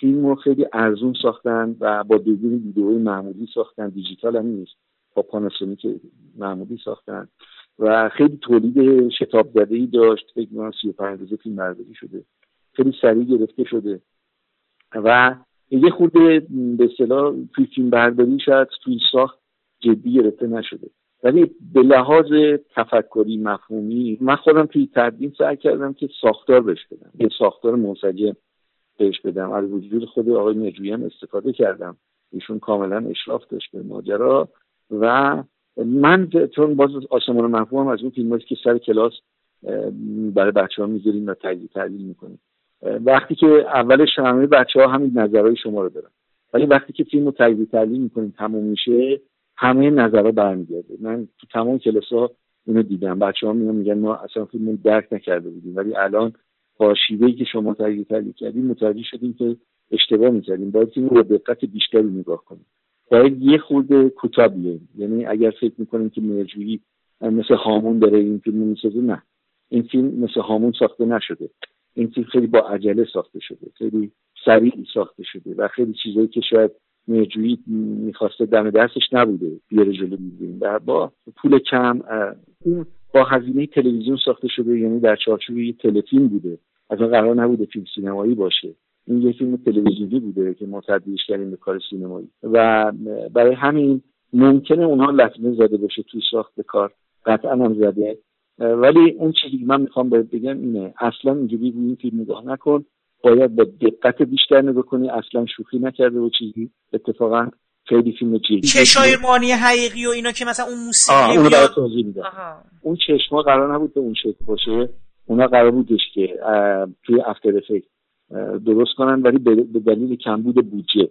S5: فیلم رو خیلی ارزون ساختن و با دوربین ویدئوی معمولی ساختن. دیجیتال هم نیست. با پاناسونیک معمولی ساختن. و خیلی تولید شتاب زده ای داشت فکر کنم 35 روزه فیلم برداری شده. خیلی سریع گرفته شده. و یه خورده به اصطلاح توی فیلم برداری شاید توی ساخت جدی گرفته نشده. ولی به لحاظ تفکری مفهومی من خودم توی تدوین سعی کردم که ساختار بهش بدم. یه ساختار منسجم بهش بدم. از وجود خود آقای نجوی هم استفاده کردم. ایشون کاملا اشراف داشت به ماجرا و من چون باز آسمان محبوب از اون فیلم که سر کلاس برای بچه ها می‌ذاریم و تجزیه تحلیل می‌کنیم. وقتی که اولش همه بچه ها همین نظرهای شما رو دارن. ولی وقتی که فیلم رو تجزیه تحلیل می‌کنیم تموم میشه همه نظرها برمیگرده. من تو تمام کلاس ها اینو دیدم. بچه ها میگن ما اصلا فیلم درک نکرده بودیم. ولی الان با شیوهی که شما تحلیل تحلیل کردیم متوجه شدیم که اشتباه می‌کردیم. باید این رو دقت بیشتری نگاه کنیم. باید یه خورده کوتاه یعنی اگر فکر می‌کنیم که مرجویی مثل هامون داره این فیلم می‌سازه نه. این فیلم مثل هامون ساخته نشده. این فیلم خیلی با عجله ساخته شده خیلی سریع ساخته شده و خیلی چیزایی که شاید مرجویی می‌خواسته دم دستش نبوده بیاره جلو می‌گیریم و با پول کم اون با هزینه تلویزیون ساخته شده یعنی در چارچوب یه تلفیلم بوده. از قرار نبوده فیلم سینمایی باشه. این یه فیلم تلویزیونی بوده که ما تبدیلش کردیم به کار سینمایی. و برای همین ممکنه اونها لطمه زده باشه توی ساخت کار. قطعا هم زده. ولی اون چیزی که من می‌خوام باید بگم اینه. اصلا اینجوری روی این فیلم نگاه نکن. باید با دقت بیشتر نگاه کنی. اصلا شوخی نکرده و چیزی. اتفاقا خیلی فیلم جدی.
S1: چشای مانی حقیقی و اینا که مثلا اون موسیقی
S5: اون رو توضیح میدم. اون چشما قرار نبود به اون شکل باشه. اونا قرار بودش که توی افتر افکت درست کنن ولی به دلیل کمبود بودجه.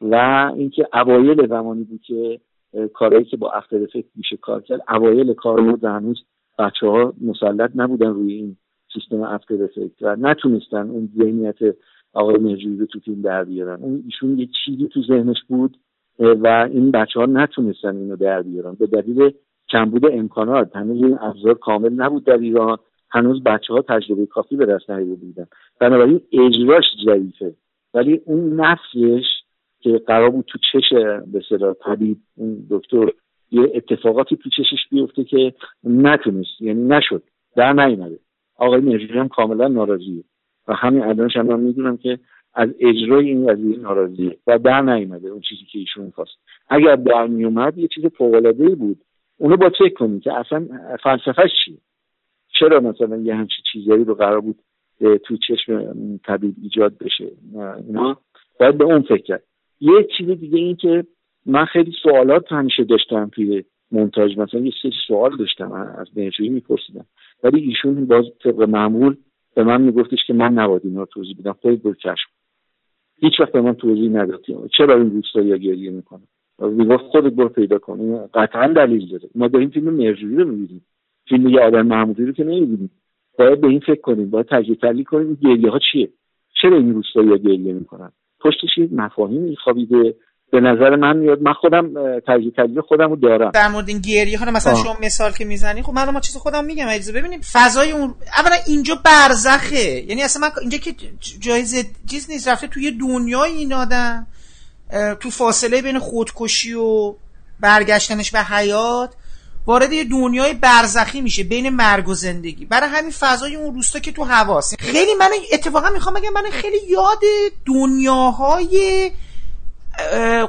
S5: و اینکه اوایل زمانی بود که کارهایی که با افتر افکت میشه کار کرد اوایل کار بود هنوز بچه ها مسلط نبودن روی این سیستم افتر افکت و نتونستن اون ذهنیت آقای مهجوری رو تو فیلم در بیارن. اون ایشون یه چیزی تو ذهنش بود و این بچه ها نتونستن اینو در بیارن. به دلیل کمبود امکانات. هنوز این ابزار کامل نبود در ایران. هنوز بچه ها تجربه کافی به دست نیاورده بودن. بنابراین اجراش ضعیفه. ولی اون نفسش که قرار بود تو چش به صدا طبیب اون دکتر یه اتفاقاتی تو بیفته که نتونست یعنی نشد در نیومده آقای نجوری هم کاملا ناراضیه. و همین الانش هم من می‌دونم که از اجرای این قضیه ناراضیه و در نیومده اون چیزی که ایشون خواست اگر در میومد یه چیز فوق بود. اونو با چک کنی که اصلا فلسفهش چیه؟ چرا مثلا یه همچی چیزایی رو قرار بود تو چشم طبیب ایجاد بشه؟ اینا باید به اون فکر کرد. یه چیز دیگه این که من خیلی سوالات همیشه داشتم توی مونتاژ مثلا یه سری سوال داشتم از بهجویی میپرسیدم. ولی ایشون باز طبق معمول به من میگفتش که من نباید اینا توضیح بدم خودت برو کشف هیچ وقت به من توضیح نداد. چرا این روستایی گریه می‌کنه؟ می‌گفت خودت برو پیدا کن. قطعا دلیل داره. ما داریم فیلم مرجوری رو می‌بینیم. فیلم یه آدم معمولی رو که نمی‌بینیم. باید به این فکر کنیم باید تجزیه تحلیل کنیم گریه ها چیه؟ چرا این روستایی گریه می‌کنن؟ پشتش یک مفاهیمی خوابیده. به نظر من میاد من خودم تجزیه تحلیل خودم رو دارم.
S1: در مورد این گریه ها مثلا شما مثال که می‌زنی خب من ما چیز خودم میگم اجازه ببینیم فضای اون اولا اینجا برزخه. یعنی اصلا من اینجا که جایزه چیز نیست رفته توی دنیای این آدم تو فاصله بین خودکشی و برگشتنش به حیات وارد یه دنیای برزخی میشه بین مرگ و زندگی. برای همین فضای اون روستا که تو هواست. خیلی من اتفاقا می‌خوام بگم من خیلی یاد دنیاهای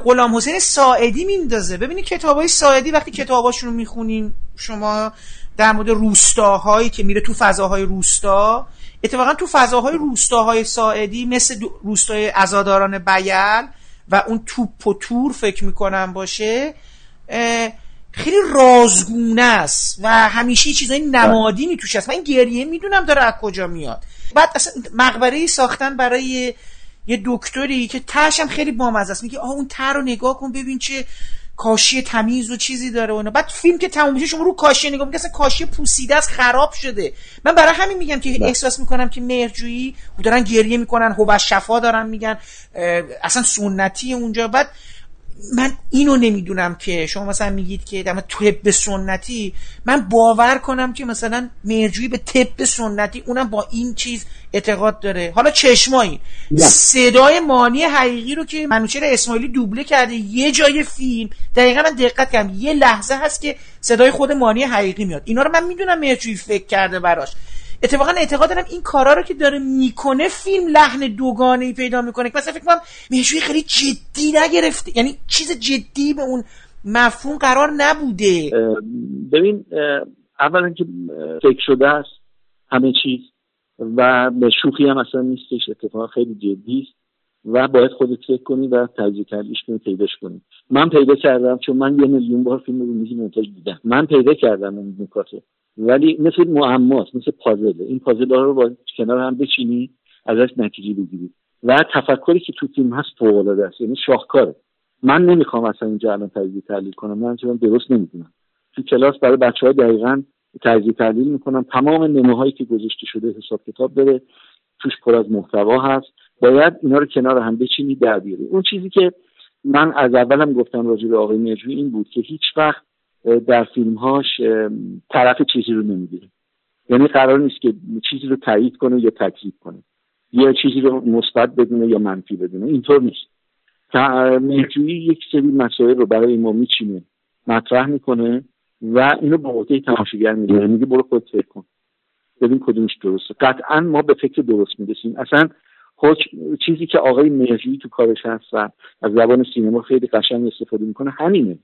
S1: غلام حسین ساعدی میندازه. ببینید کتابای ساعدی وقتی کتاباشون رو می‌خونین شما در مورد روستاهایی که میره تو فضاهای روستا اتفاقا تو فضاهای روستاهای ساعدی مثل روستای ازاداران بیل و اون توپ و تور فکر می‌کنم باشه خیلی رازگونه است و همیشه چیزای نمادینی توش هست. من گریه می‌دونم داره از کجا میاد. بعد اصلا مقبره ساختن برای یه دکتری که تاشم خیلی بامزه است. میگه آه اون تر رو نگاه کن ببین چه کاشی تمیز و چیزی داره و بعد فیلم که تموم میشه شما رو کاشی نگاه می‌کنید اصلا کاشی پوسیده است خراب شده. من برای همین میگم که بله. احساس می‌کنم که مهرجویی دارن گریه می‌کنن هو شفا دارن میگن اصلا سنتی اونجا. بعد من اینو نمی‌دونم که شما مثلا میگید که در طب سنتی من باور کنم که مثلا مرجوی به طب سنتی اونم با این چیز اعتقاد داره. حالا چشمایی. صدای مانی حقیقی رو که منوچهر اسماعیلی دوبله کرده یه جای فیلم. دقیقا من دقت کردم یه لحظه هست که صدای خود مانی حقیقی میاد. اینا رو من می‌دونم مرجوی فکر کرده براش. اتفاقا اعتقاد دارم این کارا رو که داره می‌کنه فیلم لحن دوگانه ای پیدا می‌کنه. مثلا فکر کنم مهشوی خیلی جدی نگرفته. یعنی چیز جدی به اون مفهوم قرار نبوده.
S5: ببین اولا که فکر شده است همه چیز و به شوخی هم اصلا نیستش اتفاقا خیلی جدی است و باید خودت فکر کنی و تجزیه تحلیلش کنی پیداش کنی. من پیدا کردم چون من یه میلیون بار فیلم رو میزی منتج دیدم. من پیدا کردم اون نکاته. ولی مثل معماست مثل پازله این پازل ها رو با کنار هم بچینی ازش نتیجه بگیری. و تفکری که تو فیلم هست فوق العاده است یعنی شاهکاره. من نمی‌خوام اصلا اینجا الان تجزیه تحلیل کنم من چون درست نمی‌دونم. تو کلاس برای بچه ها دقیقا تجزیه تحلیل می‌کنم. تمام نمونه هایی که گذاشته شده حساب کتاب داره توش پر از محتوا هست. باید اینا رو کنار هم بچینی در بیاری. اون چیزی که من از اولم گفتم راجع به آقای میرجوی این بود که هیچ وقت در فیلمهاش طرف چیزی رو نمی‌گیره یعنی قرار نیست که چیزی رو تایید کنه یا تکذیب کنه. یا چیزی رو مثبت بدونه یا منفی بدونه. اینطور نیست. مهجویی یک سری مسائل رو برای ما میچینه مطرح می‌کنه. و اینو به عهده تماشاگر می‌گیره میگه برو خود فکر کن. ببین کدومش درسته. قطعا ما به فکر درست می‌رسیم. اصلا چیزی که آقای مهجویی تو کارش هست و از زبان سینما خیلی قشنگ استفاده می‌کنه همینه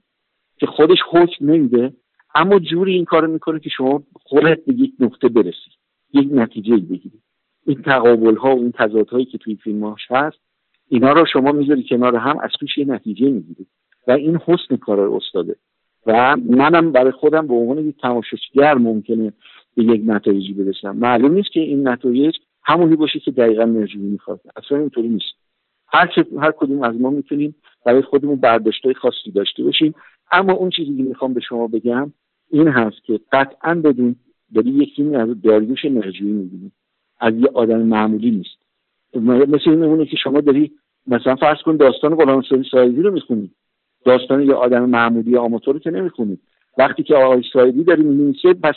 S5: که خودش حکم نمیده اما جوری این کارو می‌کنه که شما خودت به یک نقطه برسی. یک نتیجه بگیری. این تقابل ها و این تضاد هایی که توی فیلم هست اینا رو شما می‌ذاری کنار هم از توش یه نتیجه می‌گیری. و این حسن کار استاده. و منم برای خودم به عنوان یک تماشاگر ممکنه به یک نتایجی برسم. معلوم نیست که این نتایج همونی باشه که دقیقا مرجوی می‌خواد. اصلا اینطوری نیست. هر, هر کدوم از ما می‌تونیم برای خودمون برداشتهای خاصی داشته باشیم. اما اون چیزی که می‌خوام به شما بگم این هست که قطعا بدون داری یکی از داریوش مرجوی می‌بینی از یه آدم معمولی نیست. مثل این که شما داری مثلا فرض کن داستان غلام سایدی رو می‌خونی. داستان یه آدم معمولی آماتور رو که نمی‌خونی. وقتی که آقای سایدی داری می‌نویسه پس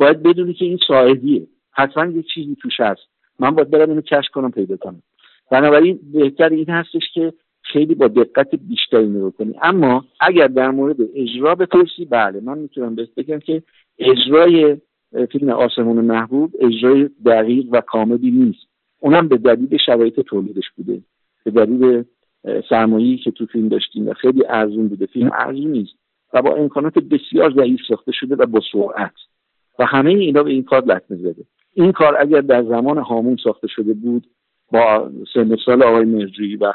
S5: باید بدونی که این سایدیه حتما یه چیزی توش هست. من باید برم اینو کشف کنم پیدا کنم. بنابراین بهتر این هستش که خیلی با دقت بیشتری نگاه کنی. اما اگر در مورد اجرا بپرسی بله من می‌تونم بهت بگم که اجرای فیلم آسمون محبوب اجرای دقیق و کاملی نیست. اونم به دلیل شرایط تولیدش بوده. به دلیل سرمایه‌ای که تو فیلم داشتیم و خیلی ارزون بوده. فیلم ارزون نیست و با امکانات بسیار ضعیف ساخته شده و با سرعت. و همه اینا به این کار لطمه زده. این کار اگر در زمان هامون ساخته شده بود با سن سال آقای مرجویی و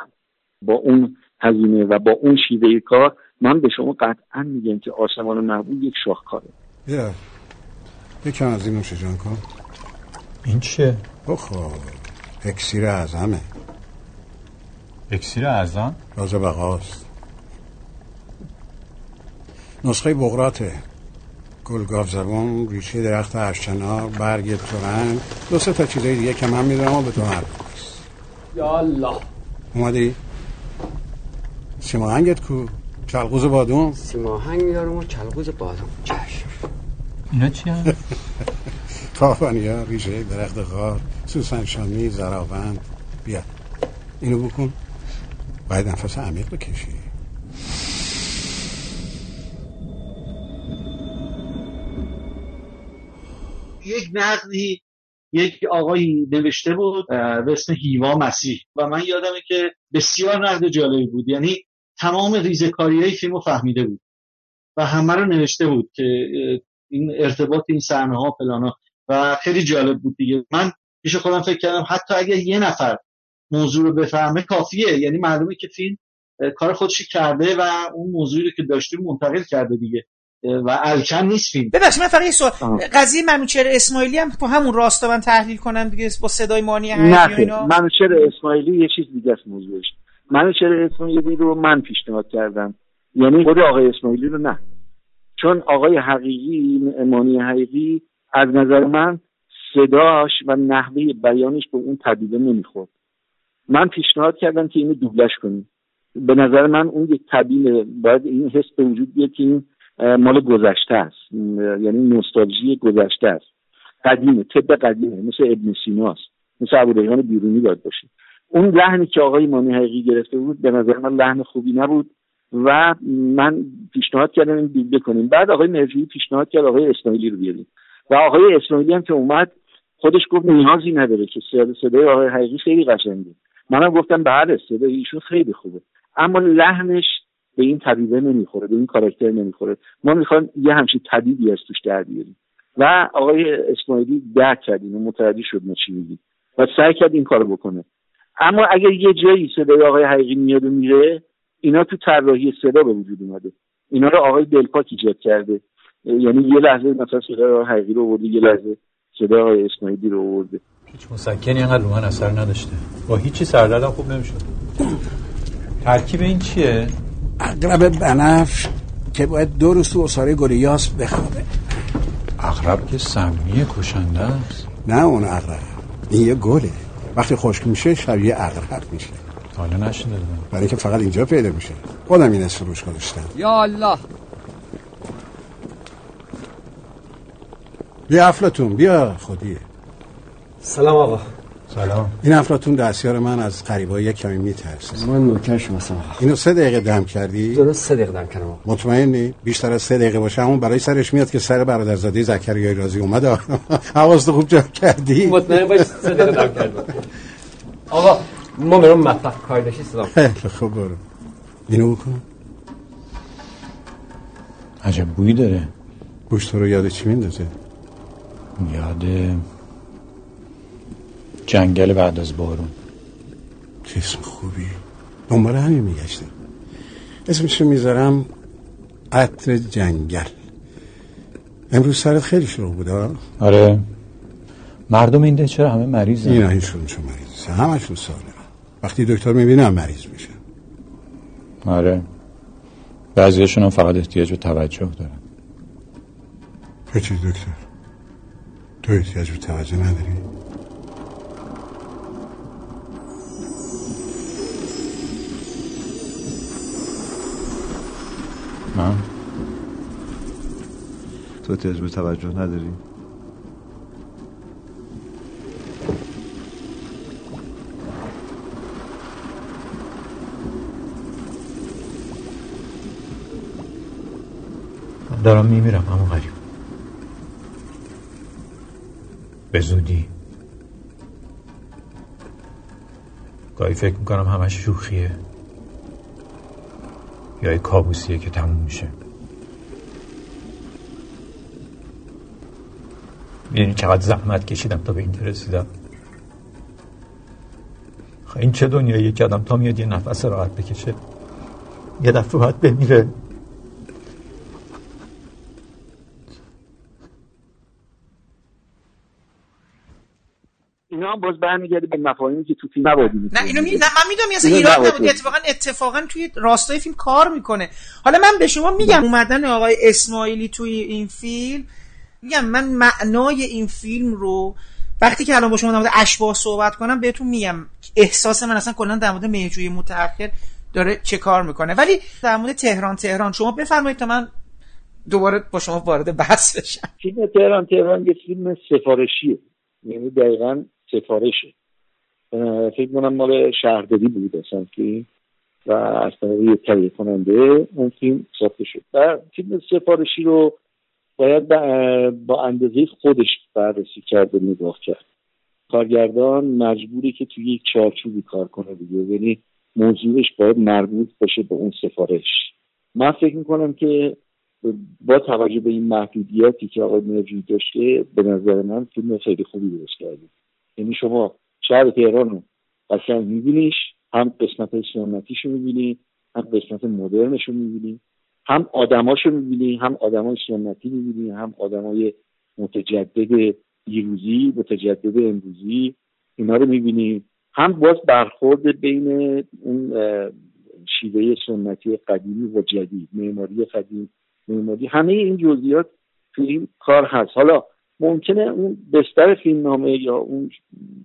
S5: با اون هزینه و با اون شیوه کار من به شما قطعا میگم که آسمان محبوب یک شاهکاره.
S17: بیا یکم از این نوشه جان کن.
S16: این چیه؟
S17: بخور اکسیر اعظمه.
S16: اکسیر اعظم؟
S17: راز بقاست نسخه بغراته گلگاف زبون ریشه درخت اشتنا برگ تورنگ دو سه تا چیزای دیگه که من می‌دونم و به تو مربوط
S16: یا الله
S11: اومدی؟ سیماهنگت کو؟ چلقوز بادون؟
S10: سیماهنگ میارم و چلقوز بادون چشم
S15: اینا چی هم؟
S11: ها ریشه درخت غار سوسن شامی زراوند بیا اینو بکن باید نفس عمیق بکشی.
S9: یک نقدی یک آقایی نوشته بود به اسم هیوا مسیح. و من یادمه که بسیار نقد جالبی بود. یعنی تمام ریزکاری های فیلم فهمیده بود. و همه رو نوشته بود که این ارتباط این صحنه ها فلانا. و خیلی جالب بود دیگه. من پیش خودم فکر کردم حتی اگر یه نفر موضوع رو بفهمه کافیه. یعنی معلومه که فیلم کار خودشی کرده و اون موضوعی رو که داشتیم منتقل کرده دیگه. و الکن نیست فیلم.
S1: ببخشید من فقط یه سوال. قضیه منوچهر اسماعیلی هم تو همون راستا من تحلیل کنم دیگه با صدای مانی
S5: نه اینا؟ منوچهر اسماعیلی یه چیز دیگه است موضوعش. منوچهر اسماعیلی رو من پیشنهاد کردم. یعنی خود آقای اسماعیلی رو نه. چون آقای حقیقی مانی حقیقی از نظر من صداش و نحوه بیانش به اون تبدیله نمی‌خورد. من پیشنهاد کردم که اینو دوبلش کنیم. به نظر من اون یک تبیین باید این حس به وجود بیاد که این مال گذشته است. یعنی نوستالژی گذشته است. قدیمه طب قدیمه مثل ابن سیناست مثل ابو بیرونی باید باشه. اون لحنی که آقای مانی حقیقی گرفته بود به نظر من لحن خوبی نبود و من پیشنهاد کردم این دیگه کنیم. بعد آقای مرجوی پیشنهاد کرد آقای اسماعیلی رو بیاریم. و آقای اسماعیلی هم که اومد خودش گفت نیازی نداره که صدای آقای حقیقی خیلی قشنگه. منم گفتم بله صدای ایشون خیلی خوبه. اما لحنش به این طبیبه نمی‌خوره به این کاراکتر نمی‌خوره. ما می‌خوایم یه همچین طبیبی از توش در بیاریم. و آقای اسماعیلی درک کرد اینو متوجه شد ما چی میگیم. و سعی کرد این کارو بکنه. اما اگر یه جایی صدای آقای حقیقی میاد و میره اینا تو طراحی صدا به وجود اومده. اینا رو آقای دلپاک ایجاد کرده. یعنی یه لحظه مثلا صدای آقای حقیقی رو آورده یه لحظه صدای آقای اسماعیلی رو آورده.
S16: هیچ مسکنی انقدر رو من اثر نداشته. با هیچی سردردم خوب نمی‌شد. ترکیب این چیه؟
S11: اقرب بنفش که باید دو روز تو اصاره گریاس بخوابه.
S16: اقرب که سمیه کشنده است.
S11: نه اون اقرب. این یه گله. وقتی خشک میشه شبیه اقرب میشه.
S16: حالا نشده
S11: برای که فقط اینجا پیدا میشه. خودم این فروش گذاشتم.
S10: یا الله.
S11: بیا افلاتون بیا. خودیه.
S10: سلام آقا.
S16: سلام.
S11: این افلاتون دستیار من از قریبا یک کمی میترسه.
S10: من نوکر شما سلام
S11: اینو سه دقیقه دم کردی؟
S10: درست سه دقیقه دم کردم
S11: مطمئنی؟ بیشتر از سه دقیقه باشه. همون برای سرش میاد که سر برادرزاده زکریای رازی اومد. حواست خوب جا کردی؟
S10: مطمئن باش سه دقیقه دم کردم. آقا ما برم مطبخ. کار داشتی؟ سلام.
S11: خیلی خوب برو. اینو بکن.
S16: عجب بویی داره.
S11: گوشت رو یاد چی میندازه؟
S16: یاد جنگل بعد از بارون.
S11: اسم خوبی. دنبال همین میگشتم اسمشو می‌ذارم عطر جنگل. امروز سرت خیلی شروع بوده
S16: آره. مردم این ده چرا همه مریضن؟
S11: اینا هیچون چون مریض همشون ساله وقتی دکتر می‌بینه مریض میشه
S16: آره. بعضیشون هم فقط احتیاج به توجه دارن.
S11: چی دکتر؟ تو احتیاج به توجه نداری؟
S16: من
S19: تو احتیاج به توجه نداری؟
S16: دارم میمیرم اما غریب. به زودی. گاهی فکر می‌کنم همش شوخیه. یا ای کابوسیه که تموم میشه. می‌دونی چقدر زحمت کشیدم تا به این رسیدم. این چه دنیاییه که آدم تا میاد یه نفس راحت بکشه؟ یه دفعه باید بمیره.
S5: اینا باز برمیگرده به مفاهیمی که تو فیلم نباید
S1: نه اینو می... نه من می‌دونم اصلا ایراد نبود اتفاقا اتفاقا توی راستای فیلم کار می‌کنه. حالا من به شما میگم اومدن آقای اسماعیلی توی این فیلم میگم من معنای این فیلم رو وقتی که الان با شما در اشباه صحبت کنم بهتون میگم. احساس من اصلا کلا در مورد مهجوی متأخر داره چه کار می‌کنه. ولی در مورد تهران تهران شما بفرمایید تا من دوباره با شما وارد بحث بشم.
S5: فیلم تهران تهران یه فیلم سفارشیه. یعنی دقیقا سفارشه فکر کنم مال شهرداری بود اصلا فیلم و از طریق یه تهیه کننده اون فیلم ساخته شد. و فیلم سفارشی رو باید با اندازه خودش بررسی کرد و نگاه کرد. کارگردان مجبوری که توی یک چارچوبی کار کنه دیگه. یعنی موضوعش باید مربوط باشه به اون سفارش. من فکر می‌کنم که با توجه به این محدودیتی که آقای مرجوی داشته به نظر من فیلم خیلی خوبی درست کرده. یعنی شما شهر تهران رو قشنگ میبینیش هم قسمت سنتیش رو می‌بینی هم قسمت مدرنش رو می‌بینی هم آدماش رو می‌بینی هم آدمای سنتی می‌بینی هم آدمای متجدد دیروزی متجدد امروزی اینا رو می‌بینی. هم باز برخورد بین اون شیوه سنتی قدیمی و جدید معماری قدیم معماری همه این جزئیات تو این کار هست. حالا ممکنه اون بستر فیلمنامه یا اون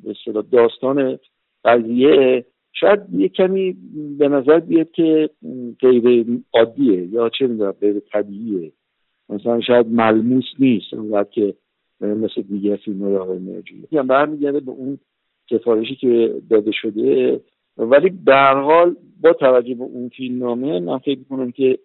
S5: به داستان قضیه شاید یه کمی به نظر بیاد که غیر عادیه یا چه می‌دونم غیر طبیعیه. مثلا شاید ملموس نیست اونقدر که مثل دیگه فیلم های آقای مرجوی برمیگرده به اون سفارشی که داده شده. ولی در حال با توجه به اون فیلم نامه من فکر کنم که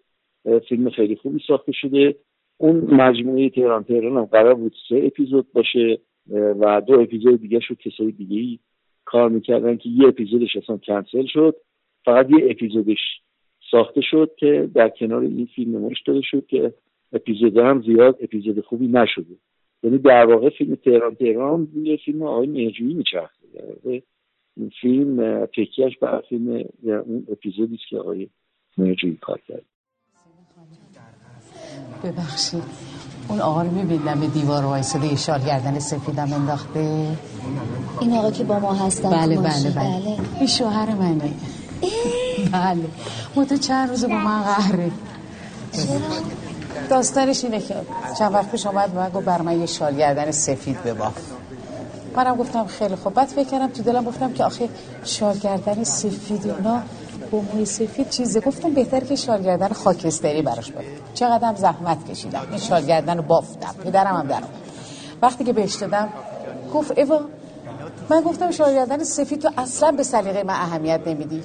S5: فیلم خیلی خوبی ساخته شده. اون مجموعه تهران تهران هم قرار بود سه اپیزود باشه و دو اپیزود دیگه شد کسای دیگه ای کار می‌کردن که یه اپیزودش اصلا کنسل شد فقط یه اپیزودش ساخته شد که در کنار این فیلم نمایش داده شد که اپیزود هم زیاد اپیزود خوبی نشده. یعنی در واقع فیلم تهران تهران یه فیلم آقای مهجویی میچرخه. این فیلم تکیهش بر فیلم اون اپیزودی که آقای مهجویی کار کرد.
S20: ببخشید. اون آقا رو می‌بینم به دیوار وایساده یه شال گردن سفیدم انداخته.
S21: این آقا که با ما هستن.
S20: بله بله بله. این شوهر منه. بله. متو چند روز با من قهره؟ داستانش اینه که چند وقت پیش اومد من گفت بر من یه شال گردن سفید بباف منم گفتم خیلی خوب. بعد فکر کردم تو دلم گفتم که آخه شال گردن سفید اینا با موی سفید چیزه. گفتم بهتر که شالگردن خاکستری براش بود چقدر زحمت کشیدم. این شالگردن رو بافتم. پدرم هم درم وقتی که بهش دادم گفت ایوا من گفتم شالگردن سفید تو اصلا به سلیقه من اهمیت نمیدی.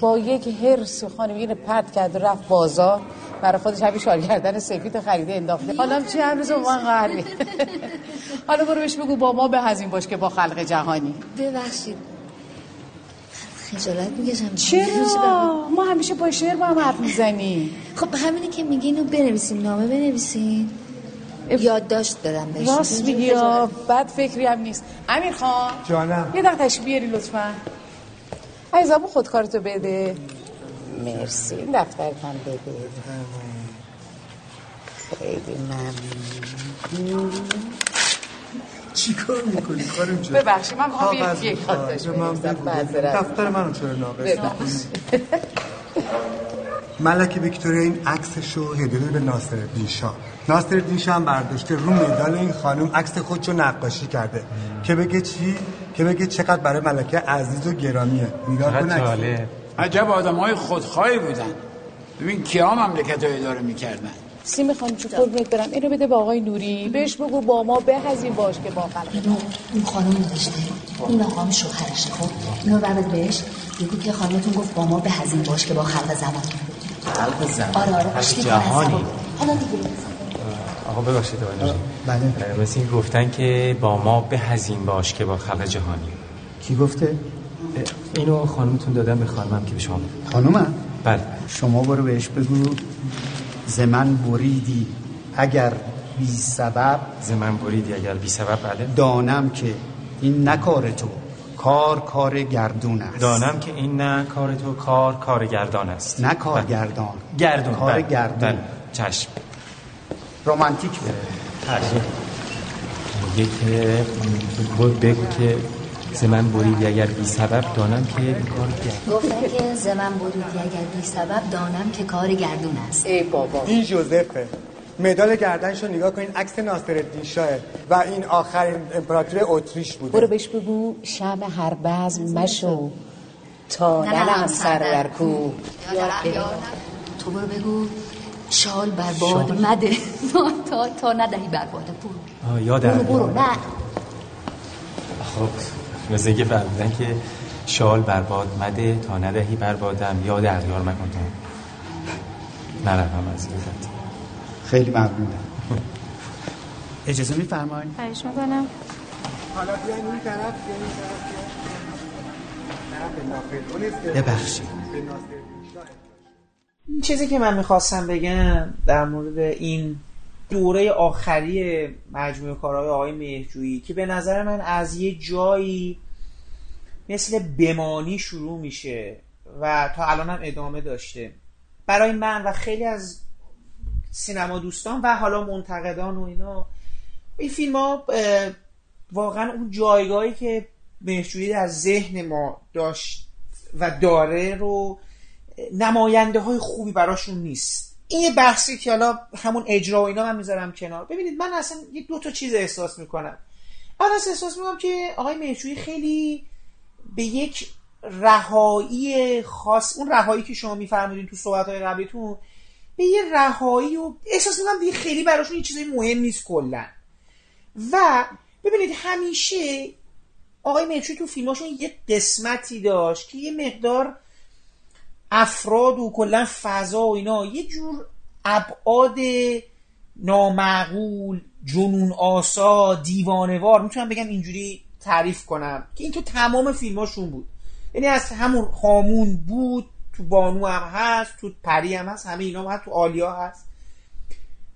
S20: با یک هرس خانمی پرت کرد رفت بازار. برای خودش همین شالگردن سفید خریده انداخته. حالا چی هر روز من قهر حالا برو بهش بگو با ما به هزین باش که با خلق جهانی.
S21: ببخشید. خجالت می‌کشم.
S20: چرا؟ ما همیشه با شعر با هم حرف می‌زنیم.
S21: خب همینی که میگی اینو بنویسیم نامه بنویسیم یادداشت دادم بهش.
S20: راست میگی بد فکری هم نیست. امیر خان
S22: جانم.
S20: یه دقیقه بیاری لطفا. عزیزمو خودکارتو بده. مرسی. این دفترت هم بده. خیلی ممنون.
S22: چی کار می‌کنی؟ خانم جان
S20: ببخشید من می‌خوام یک یک خط
S22: دفتر منو چرا ناقص ملک ویکتوریا این عکسش رو هدیه به ناصر الدین شاه. ناصر الدین شاه هم برداشته رو مدال این خانم عکس خودشو نقاشی کرده. که بگه چی؟ که بگه چقدر برای ملکه عزیز و گرامیه. نگاه کن
S23: عجب آدمای خودخواهی بودن. ببین کیا مملکت رو اداره می‌کردن؟
S20: سیم خانم چون قربونت برم. اینو بده با آقای نوری. بهش بگو با ما به هزین باش که با خلق.
S21: اینو اون خانم داشته این آقا هم شوهرشه خب؟ اینو بعد بهش بگو که خانمتون گفت با ما به هزین باش که با خلق زمان
S15: خلق زمان.
S21: آره آره.
S15: جهانی.
S21: حالا دیگه.
S13: آقا ببخشید بله. مثل این گفتن که با ما به هزین باش که با خلق جهانی.
S22: کی گفته؟
S13: اینو خانمتون دادم به خانمم که به شما
S22: خانومم؟
S13: بله.
S22: شما برو بهش بگو. زمن بریدی اگر بی سبب
S13: زمن بریدی اگر بی سبب بله.
S22: دانم که این نه کار تو کار کار گردون است.
S13: دانم که این نه کار تو کار کار گردان است.
S22: نه کار گردان
S13: گردون
S22: کار
S13: بله.
S22: گردون.
S13: بله. چشم.
S22: رومانتیک بره
S13: میگه که بگو که زمن بریدی اگر بی سبب دانم که کار گردون
S21: گفتن که زمن بریدی اگر بی سبب دانم که کار گردون است.
S20: ای بابا.
S22: این جوزفه. مدال گردنشو نگاه کنین عکس ناصرالدین شاه و این آخرین امپراتور اتریش بوده.
S20: برو بهش بگو شم هر بزم مشو. تا ننم سر در کو.
S21: تو برو بگو شال بر باد مده. تا تا ندهی بر باد برو
S4: آه یاد
S21: برو برو نه.
S4: خب. مثل اینکه فهمیدن که شال بر باد مده تا ندهی بر بادم. یاد اغیار مکن تو. از یادت
S17: خیلی ممنونم اجازه میفرمایید؟
S7: خواهش می‌کنم.
S22: حالا بیاین این طرف بیاین این طرف
S17: ببخشید.
S1: چیزی که من می‌خواستم بگم در مورد این دوره آخری مجموعه کارهای آقای مهجویی که به نظر من از یه جایی مثل بمانی شروع میشه و تا الان هم ادامه داشته. برای من و خیلی از سینما دوستان و حالا منتقدان و اینا این فیلم ها واقعا اون جایگاهی که مهجویی در ذهن ما داشت و داره رو نماینده های خوبی براشون نیست. این یه بحثی که حالا همون اجرا و اینا من می‌ذارم کنار. ببینید من اصلا یه دو تا چیز احساس می‌کنم. اول از احساس می‌کنم که آقای مهجویی خیلی به یک رهایی خاص اون رهایی که شما میفرمودین تو صحبت های قبلیتون به یه رهایی و احساس می‌کنم دیگه خیلی براشون یه چیزی مهم نیست کلا. و ببینید همیشه آقای مهجویی تو فیلماشون یه قسمتی داشت که یه مقدار افراد و کلا فضا و اینا. یه جور ابعاد نامعقول جنون آسا دیوانوار. می‌تونم بگم اینجوری تعریف کنم که این تو تمام فیلماشون بود. یعنی از همون هامون بود تو بانو هم هست تو پری هم هست همه اینا هم هست تو آلیا هست.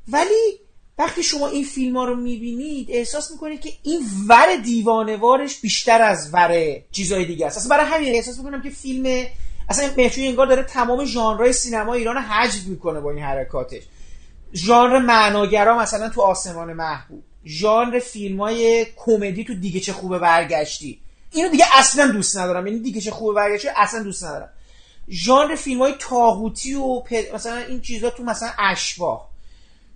S1: ولی وقتی شما این فیلم ها رو می‌بینید احساس می‌کنید که این ور دیوانوارش بیشتر از ور چیزای دیگه است. اصلا برای همین احساس می‌کنم که فیلم اصلا مهجویی انگار داره تمام ژانرهای سینما ایران حجب می‌کنه با این حرکاتش. ژانر معناگرا مثلا تو آسمان محبوب. ژانر فیلم های کمدی تو دیگه چه خوبه برگشتی. اینو دیگه اصلا دوست ندارم. یعنی دیگه چه خوبه برگشتی اصلا دوست ندارم. ژانر فیلم های تاغوتی و مثلا این چیزا تو مثلا اشباه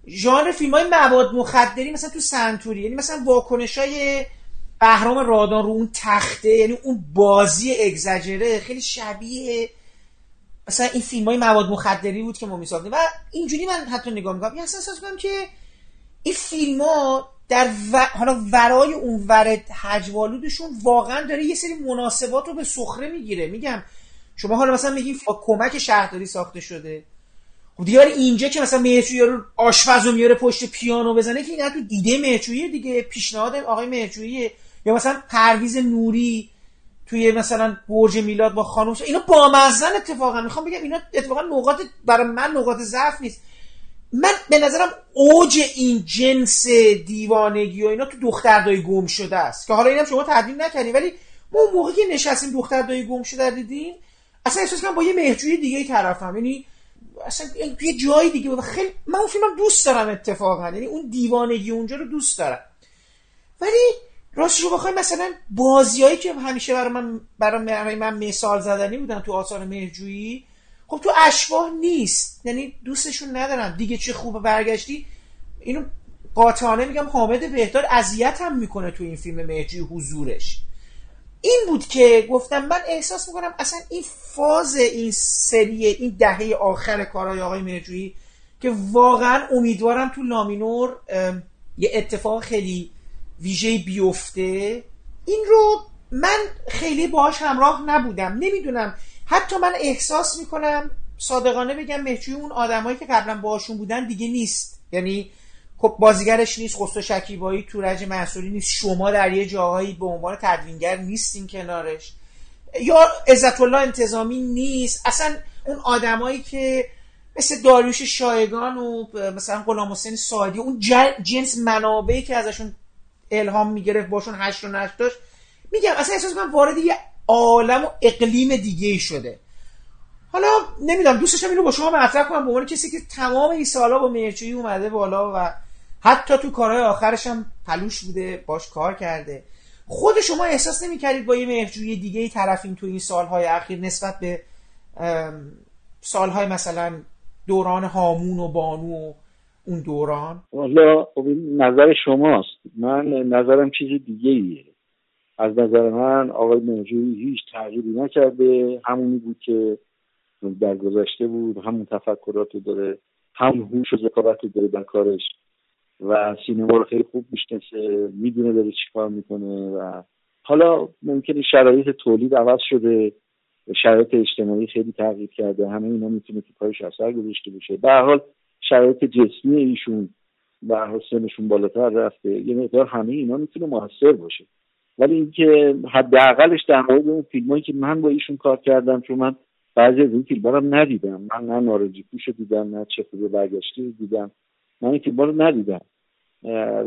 S1: ژانر فیلم های مواد مخدری مثلا تو سنتوری. یعنی مثلا واکنش های بهرام رادان رو اون تخته یعنی اون بازی اگزاجره خیلی شبیه مثلا این فیلم های مواد مخدری بود که ما میساختیم. و اینجوری من حتی نگاه می‌کنم. یه احساس می‌کنم که این فیلم ها در و... حالا ورای اون ور حجوالودشون واقعا داره یه سری مناسبات رو به سخره می‌گیره. میگم شما حالا مثلا میگیم کمک شهرداری ساخته شده. خب دیگه اینجا که مثلا مهرجویی رو آشپز رو میاره پشت پیانو بزنه که این تو دیده مهرجویی دیگه پیشنهاد آقای مهرجویی یا مثلا پرویز نوری توی مثلا برج میلاد با خانم اینا بامزن اتفاقا. می‌خوام بگم اینا اتفاقا نقاط برای من نقاط ضعف نیست. من به نظرم اوج این جنس دیوانگی و اینا تو دختر دای گم شده است. که حالا اینم شما تدوین نکردین ولی ما اون موقعی که نشستیم دختر دای گم شده دیدیم اصلا احساس کنم با یه مهجوی دیگه ای طرفم. یعنی اصلا یه جای دیگه بود خیلی من اون فیلمم دوست دارم اتفاقا. یعنی اون دیوانگی اونجا رو دوست دارم. ولی راستش رو بخوایم مثلا بازیایی که همیشه برای من برای من مثال زدنی بودن تو آثار مهرجویی خب تو اشباه نیست. یعنی دوستشون ندارم دیگه چه خوبه برگشتی؟ اینو قاطعانه میگم حامد بهدار اذیت هم می‌کنه تو این فیلم مهرجویی حضورش. این بود که گفتم من احساس می‌کنم اصلا این فاز این سری این دهه آخر کارهای آقای مهرجویی که واقعا امیدوارم تو لامینور یه اتفاق خیلی ویژه بیفته این رو من خیلی باهاش همراه نبودم. نمی‌دونم. حتی من احساس می‌کنم صادقانه بگم مهجوی اون آدمایی که قبلا باهاشون بودن دیگه نیست. یعنی خب بازیگرش نیست خسرو شکیبایی تورج منصوری نیست شما در یه جاهایی به عنوان تدوینگر نیستین کنارش. یا عزت الله انتظامی نیست. اصلا اون آدمایی که مثل داریوش شایگان و مثلا غلام حسین سادی اون جنس منابعی که ازشون الهام می‌گرفت باشون هشت و نشت داشت. میگم اصلا احساس کنم وارد یه عالم و اقلیم دیگه شده. حالا نمی‌دونم دوستشم اینو با شما مطرح کنم به عنوان کسی که تمام این سالا با مرچویی اومده بالا و حتی تو کارهای آخرش هم پلوش بوده باش کار کرده. خود شما احساس نمی‌کردید با یه مهرجوی دیگه ای طرفین تو این سالهای اخیر نسبت به سالهای مثلا دوران هامون و بانو و اون دوران؟
S5: والا خب نظر شماست. من نظرم چیز دیگه ایه. از نظر من آقای منجوی هیچ تغییری نکرده. همونی بود که در گذشته بود همون تفکرات داره همون هوش و ذکاوت داره در کارش. و سینما رو خیلی خوب می‌شناسه می‌دونه داره چیکار می‌کنه و حالا ممکنه شرایط تولید عوض شده. شرایط اجتماعی خیلی تغییر کرده. همه اینا می‌تونه که کارش اثر گذاشته باشه. به حال شرایط جسمی ایشون حال سنشون بالاتر رفته یه مقدار همه اینا می‌تونه موثر باشه. ولی اینکه حداقلش در مورد اون فیلمایی که من با ایشون کار کردم چون من بعضی از این فیلم هم ندیدم. من نه نارنجی پوش دیدم نه چه برگشتی دیدم. من این فیلم رو ندیدم.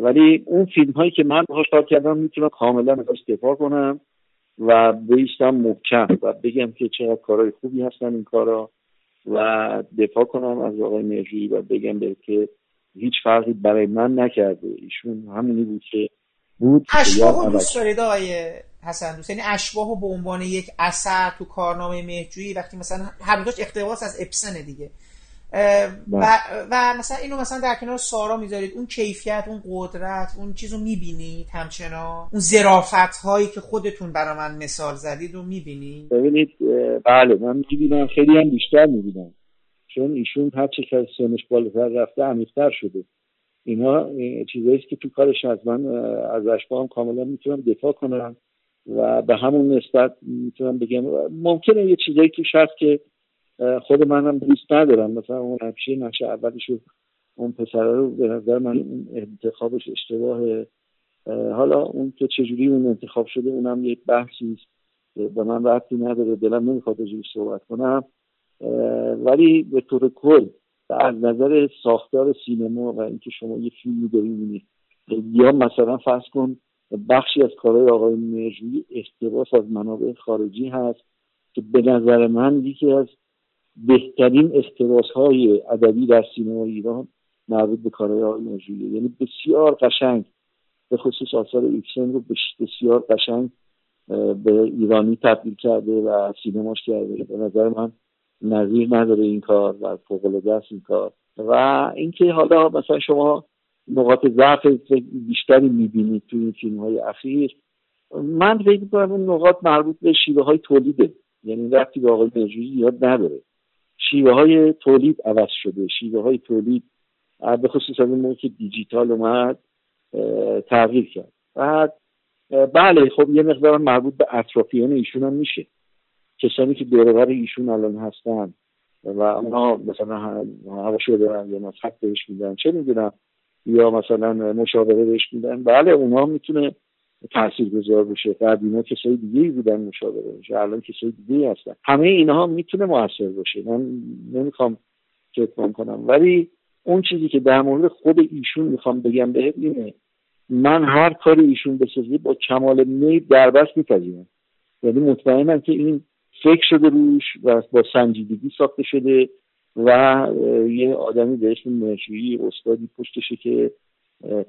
S5: ولی اون فیلم هایی که من باهاش کار کردم می‌تونم کاملا ازش دفاع کنم و بیستم محکم و بگم که چقدر کارهای خوبی هستن این کارا. و دفاع کنم از آقای مرجویی و بگم به که هیچ فرقی برای من نکرده. ایشون همونی بود که بود.
S1: اشباهو دوست دارید آقای حسن دوست؟ یعنی اشباهو به عنوان یک اثر تو کارنامه مهجویی وقتی مثلا هر دوش اقتباس از اپسن دیگه. و, بله. و مثلا اینو مثلا در کنار سارا می‌ذارید. اون کیفیت اون قدرت اون چیزو می‌بینید همچنان؟ اون زرافت هایی که خودتون برای من مثال زدید رو می‌بینید؟
S5: ببینید بله من می‌بینم خیلی هم بیشتر می‌بینم. چون ایشون هر چه که سنش بالاتر رفته عمیقتر شده. اینا چیزایی که تو کارش از من از اشباه هم کاملا می‌تونم دفاع کنم و به همون نسبت می‌تونم بگم. ممکنه یه چیزایی توش هست که خود منم دوست ندارم. مثلا اون همیشه نقش اولش اون پسر رو به نظر من انتخابش اشتباه. حالا اون که چجوری اون انتخاب شده اونم یک بحثی به من وقتی نداره. دلم نمی‌خواد جوری صحبت کنم. ولی به طور کل از نظر ساختار سینما و اینکه شما یه فیلمی داری یا مثلا فرض کن بخشی از کارهای آقای مرجوی اقتباس از منابع خارجی هست که به نظر من یکی از بهترین اقتباس های ادبی در سینما ایران مربوط به کارهای آقای مرجویی یعنی بسیار قشنگ به خصوص آثار ایکسن رو بسیار قشنگ به ایرانی تبدیل کرده و سینماش کرده. به نظر من نظیر نداره این کار و فوق العاده این کار. و اینکه حالا مثلا شما نقاط ضعف بیشتری می‌بینید توی این فیلم های اخیر من فکر می‌کنم اون نقاط مربوط به شیوه های تولیده یعنی وقتی به آقای نجویی یاد نداره. شیوه های تولید عوض شده. شیوه های تولید به خصوص از اون که دیجیتال اومد تغییر کرد. بعد بله خب یه مقدار مربوط به اطرافیان ایشون هم میشه. کسانی که دورور ایشون الان هستن و اونا مثلا هواشو دارن یا نصحت بهش میدن چه می‌دونم یا مثلا مشاوره بهش میدن بله اونا می‌تونه تاثیر گذار بشه قدیما کسای دیگه ای بودن مشاوره بشه الان کسای دیگه هستن. همه اینها می‌تونه موثر باشه. من نمی‌خوام فکر کنم. ولی اون چیزی که در مورد خود ایشون می‌خوام بگم بهت اینه من هر کاری ایشون بسازه با کمال میل دربست میپذیرم. یعنی مطمئنم که این فکر شده روش و با سنجیدگی ساخته شده و یه آدمی به اسم استادی پشتشه که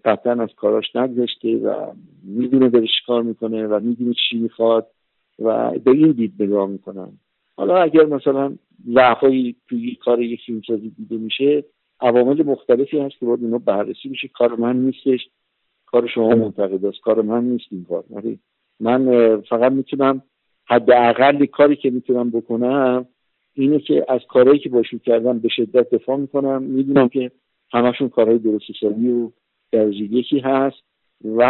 S5: قطعا از کاراش نگذشته و می‌دونه داره کار می‌کنه و می‌دونه چی می‌خواد و به این دید نگاه می‌کنن. حالا اگر مثلا ضعفایی توی کار یک فیلمسازی دیده میشه عوامل مختلفی هست که باید اینا بررسی میشه کار من نیستش کار شما منتقد است. کار من نیست این کار. من فقط می‌تونم حداقل کاری که می‌تونم بکنم اینه که از کارهایی که باشون کردم به شدت دفاع می‌کنم. می‌دونم که همشون کارهای درست حسابی و درجه یکی هست و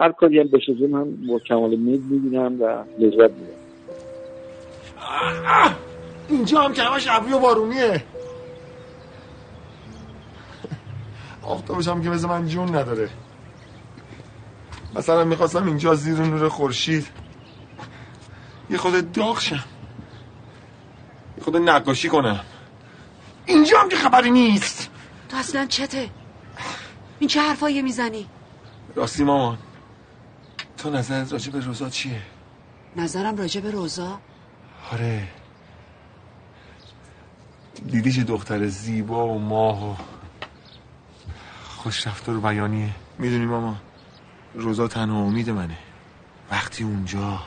S5: هر کاری هم بشه من با کمال مید می‌بینم و لذت می‌برم.
S24: اینجا هم که همش ابری و بارونیه. آفتابش هم که مثل من جون نداره. مثلا می‌خواستم اینجا زیر نور خورشید. یه خود داغ شم. یه خود نقاشی کنم. اینجا هم که خبری نیست.
S25: تو اصلا چته؟ این چه حرفایی می‌زنی؟
S24: راستی مامان تو نظرت راجع به روزا چیه؟
S25: نظرم راجع به روزا؟
S24: آره. دیدی چه دختر زیبا و ماه و خوش رفتار و بیانیه. می‌دونی ماما روزا تنها امید منه. وقتی اونجا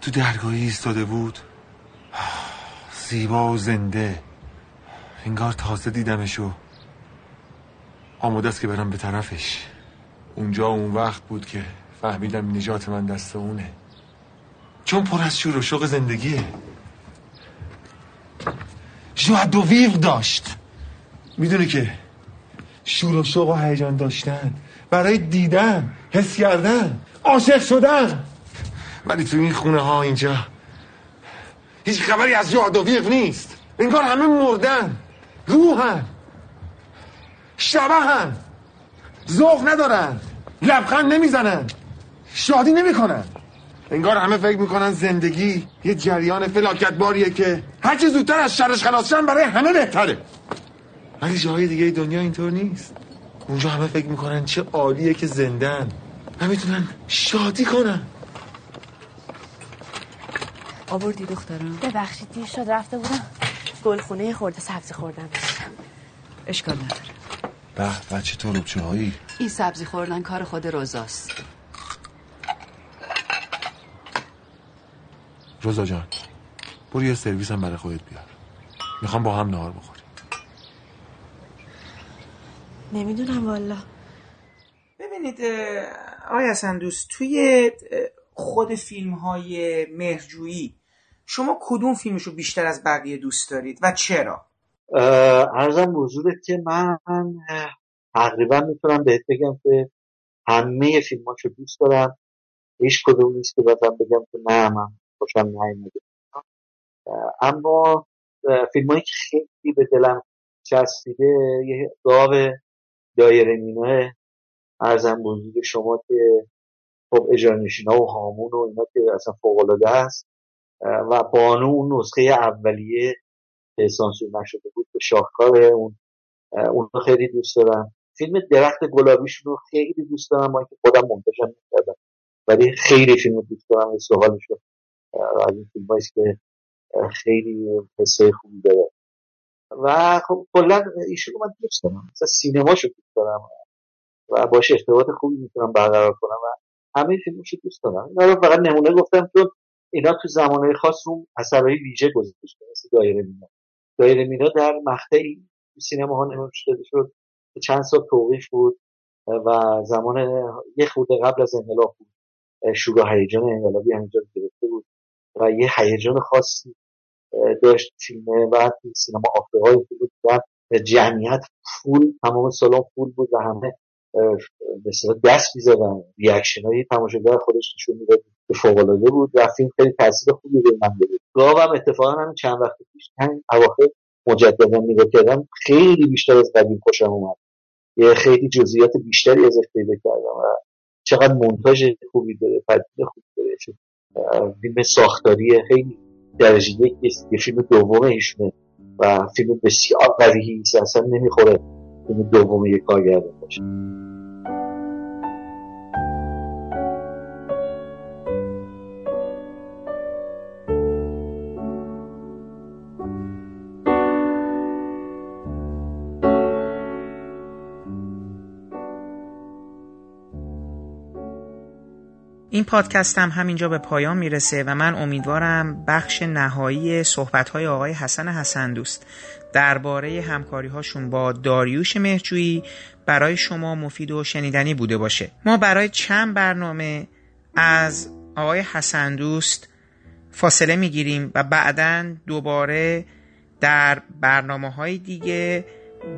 S24: تو درگاهی ایستاده بود زیبا و زنده انگار تازه دیدمشو. آماده است که برم به طرفش. اونجا اون وقت بود که فهمیدم نجات من دست اونه. چون پر از شور و شوق زندگیه. جوا دو ویو داشت. می‌دونی که شور و شوق و هیجان داشتن برای دیدن حس کردن عاشق شدن. ولی تو این خونه ها اینجا هیچ خبری از جاد و ویو نیست. انگار همه مردن روحن. شبهن ذوق ندارن لبخند نمی‌زنن شادی نمی‌کنن انگار همه فکر می‌کنن زندگی یه جریان فلاکت باریه که هرچی زودتر از شرش خلاص شن برای همه بهتره. ولی جاهای دیگه دنیا اینطور نیست. اونجا همه فکر می‌کنن چه عالیه که زندن. و می‌تونن شادی کنن.
S25: آوردی دخترم؟
S26: ببخشید دیر شد رفته بودم. گلخونه خورده سبزی خوردم.
S25: اشکال نداره.
S24: به بچه تو روبچه هایی
S25: این سبزی خوردن کار خود روزاست.
S24: روزا جان برو یه سرویس هم برای خودت بیار. می‌خوام با هم نهار بخوریم.
S26: نمی‌دونم والا.
S1: ببینید آقای حسن دوست توی خود فیلم های مهرجویی شما کدوم فیلمشو بیشتر از بقیه دوست دارید و چرا؟
S9: ارزم حضورت که من تقریبا می‌تونم بهت بگم که همه فیلماشو دوست دارم. هیچ کدوم نیست که بازم بگم که نه من خوشم نیومده. اما فیلم هایی که خیلی به دلم چسبیده یه گاو دایره میناه ارزم بزرگ شما که خب اجرانشین ها و هامون و اینا که اصلا فوقلاده است. و بانو اون نسخه اولیه سانسور نشده بود به شاهکار اون اون رو خیلی دوست دارم. فیلم درخت گلابیشون رو خیلی دوست دارم با اینکه خودم منتشر نکردم. ولی خیلی فیلم دوست دارم و سوالش از این فیلم که خیلی حسه خوبی داره. و خب کلا ایشون رو من دوست دارم. مثلا سینماشو دوست دارم. و باش ارتباط خوبی می‌تونم برقرار کنم و همه فیلمش دوست دارم. اینا رو فقط نمونه گفتم چون اینا تو زمانهای خاص رو اثرهای ویژه گذاشته مثل دایره مینا. دایره مینا در مقطعی سینما ها نمایش شد. چند سال توقیف بود و زمان یه خورده قبل از انقلاب بود. شروع هیجان انقلابی همینجا گرفته بود و یه هیجان خاصی داشت فیلم و سینما آفریقای بود و جمعیت فول تمام سالن فول بود و همه مثلا دست می‌زدن. ریاکشن های تماشاگر خودش نشون می‌داد. فوق العاده بود. و فیلم خیلی تاثیر خوبی به من داد گاو هم اتفاقا همین چند وقت پیش همین اواخر مجددا نگاه کردم خیلی بیشتر از قدیم خوشم اومد. یه خیلی جزئیات بیشتری ازش پیدا کردم و چقدر مونتاژ خوبی داره پدیده خوبی داره. فیلم ساختاری خیلی درجه یک فیلم دوم ایشونه و فیلم بسیار قویی اصلا نمی‌خوره فیلم دوم یک کارگردان باشه.
S1: این پادکست هم همینجا به پایان می‌رسه و من امیدوارم بخش نهایی صحبت های آقای حسن حسن دوست درباره همکاری هاشون با داریوش مهجویی برای شما مفید و شنیدنی بوده باشه. ما برای چند برنامه از آقای حسن دوست فاصله می‌گیریم و بعدا دوباره در برنامه های دیگه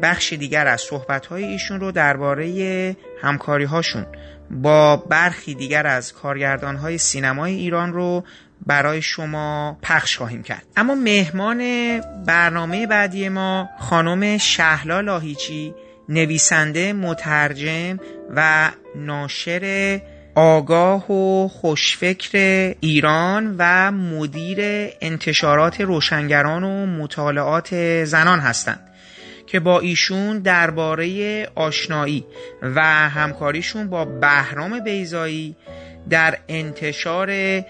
S1: بخش دیگر از صحبت های ایشون رو درباره همکاری هاشون با برخی دیگر از کارگردان های سینمای ایران رو برای شما پخش خواهیم کرد. اما مهمان برنامه بعدی ما خانم شهلا لاهیچی نویسنده مترجم و ناشر آگاه و خوشفکر ایران و مدیر انتشارات روشنگران و مطالعات زنان هستند. که با ایشون درباره آشنایی و همکاریشون با بهرام بیزایی در انتشار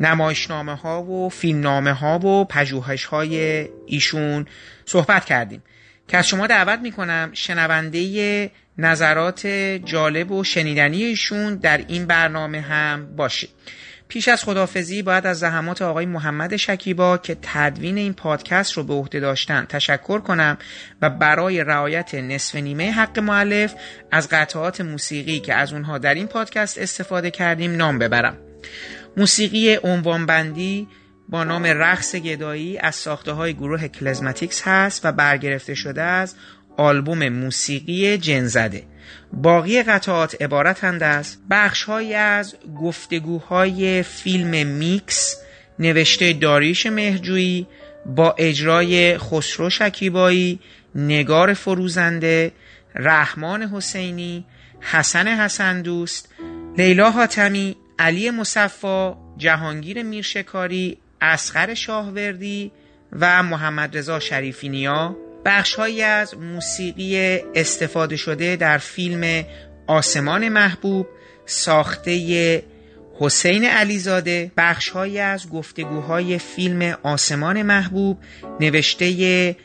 S1: نمایشنامه ها و فیلمنامه ها و پژوهش های ایشون صحبت کردیم. که از شما دعوت می‌کنم شنونده نظرات جالب و شنیدنی ایشون در این برنامه هم باشید. پیش از خدافزی باید از زحمات آقای محمد شکیبا که تدوین این پادکست رو به عهده داشتن تشکر کنم و برای رعایت نصف نیمه حق معلف از قطعات موسیقی که از اونها در این پادکست استفاده کردیم نام ببرم. موسیقی عنوانبندی با نام رقص گدایی از ساخته های گروه کلزماتیکس هست و برگرفته شده از آلبوم موسیقی جنزده. باقی قطعات عبارتند از بخشهایی از گفتگوهای فیلم میکس نوشته داریوش مهرجویی با اجرای خسرو شکیبایی نگار فروزنده رحمان حسینی حسن حسن دوست لیلا حاتمی علی مصفا جهانگیر میرشکاری اسخر شاهوردی و محمد رضا شریفی نیا. بخشهایی از موسیقی استفاده شده در فیلم آسمان محبوب ساخته حسین علیزاده بخشهایی از گفتگوهای فیلم آسمان محبوب نوشته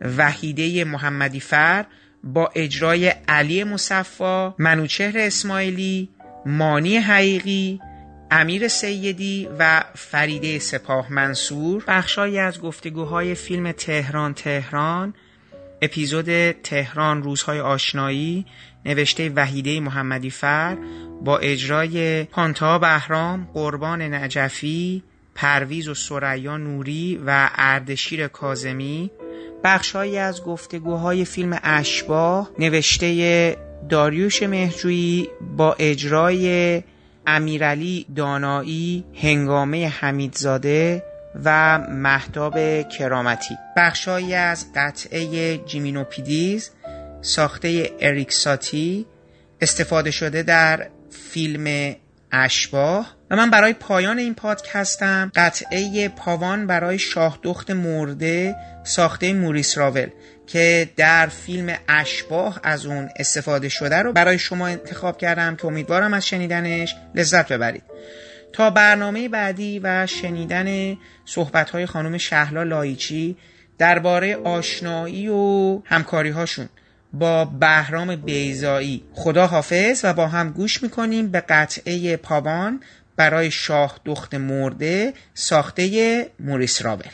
S1: وحیده محمدی فر با اجرای علی مصفا منوچهر اسماعیلی مانی حقیقی امیر سیدی و فریده سپاه منصور. بخشهایی از گفتگوهای فیلم تهران تهران اپیزود تهران روزهای آشنایی نوشته وحیده محمدی فر با اجرای پانتا بهرام قربان نجفی پرویز و سریا نوری و اردشیر کازمی بخشهایی از گفتگوهای فیلم اشباه نوشته داریوش مهجویی با اجرای امیرعلی دانایی هنگامه حمیدزاده و محتاب کرامتی. بخشهایی از قطعه جیمینوپیدیز ساخته اریکساتی استفاده شده در فیلم اشباه. و من برای پایان این پادکستم قطعه پاوان برای شاهدخت مرده ساخته موریس راول که در فیلم اشباه از اون استفاده شده رو برای شما انتخاب کردم که امیدوارم از شنیدنش لذت ببرید. تا برنامه بعدی و شنیدن صحبت‌های خانم شهلا لایچی درباره آشنایی و همکاری هاشون با بهرام بیزایی خدا حافظ و با هم گوش می‌کنیم به قطعه پابان برای شاه دخت مرده ساخته موریس رابل.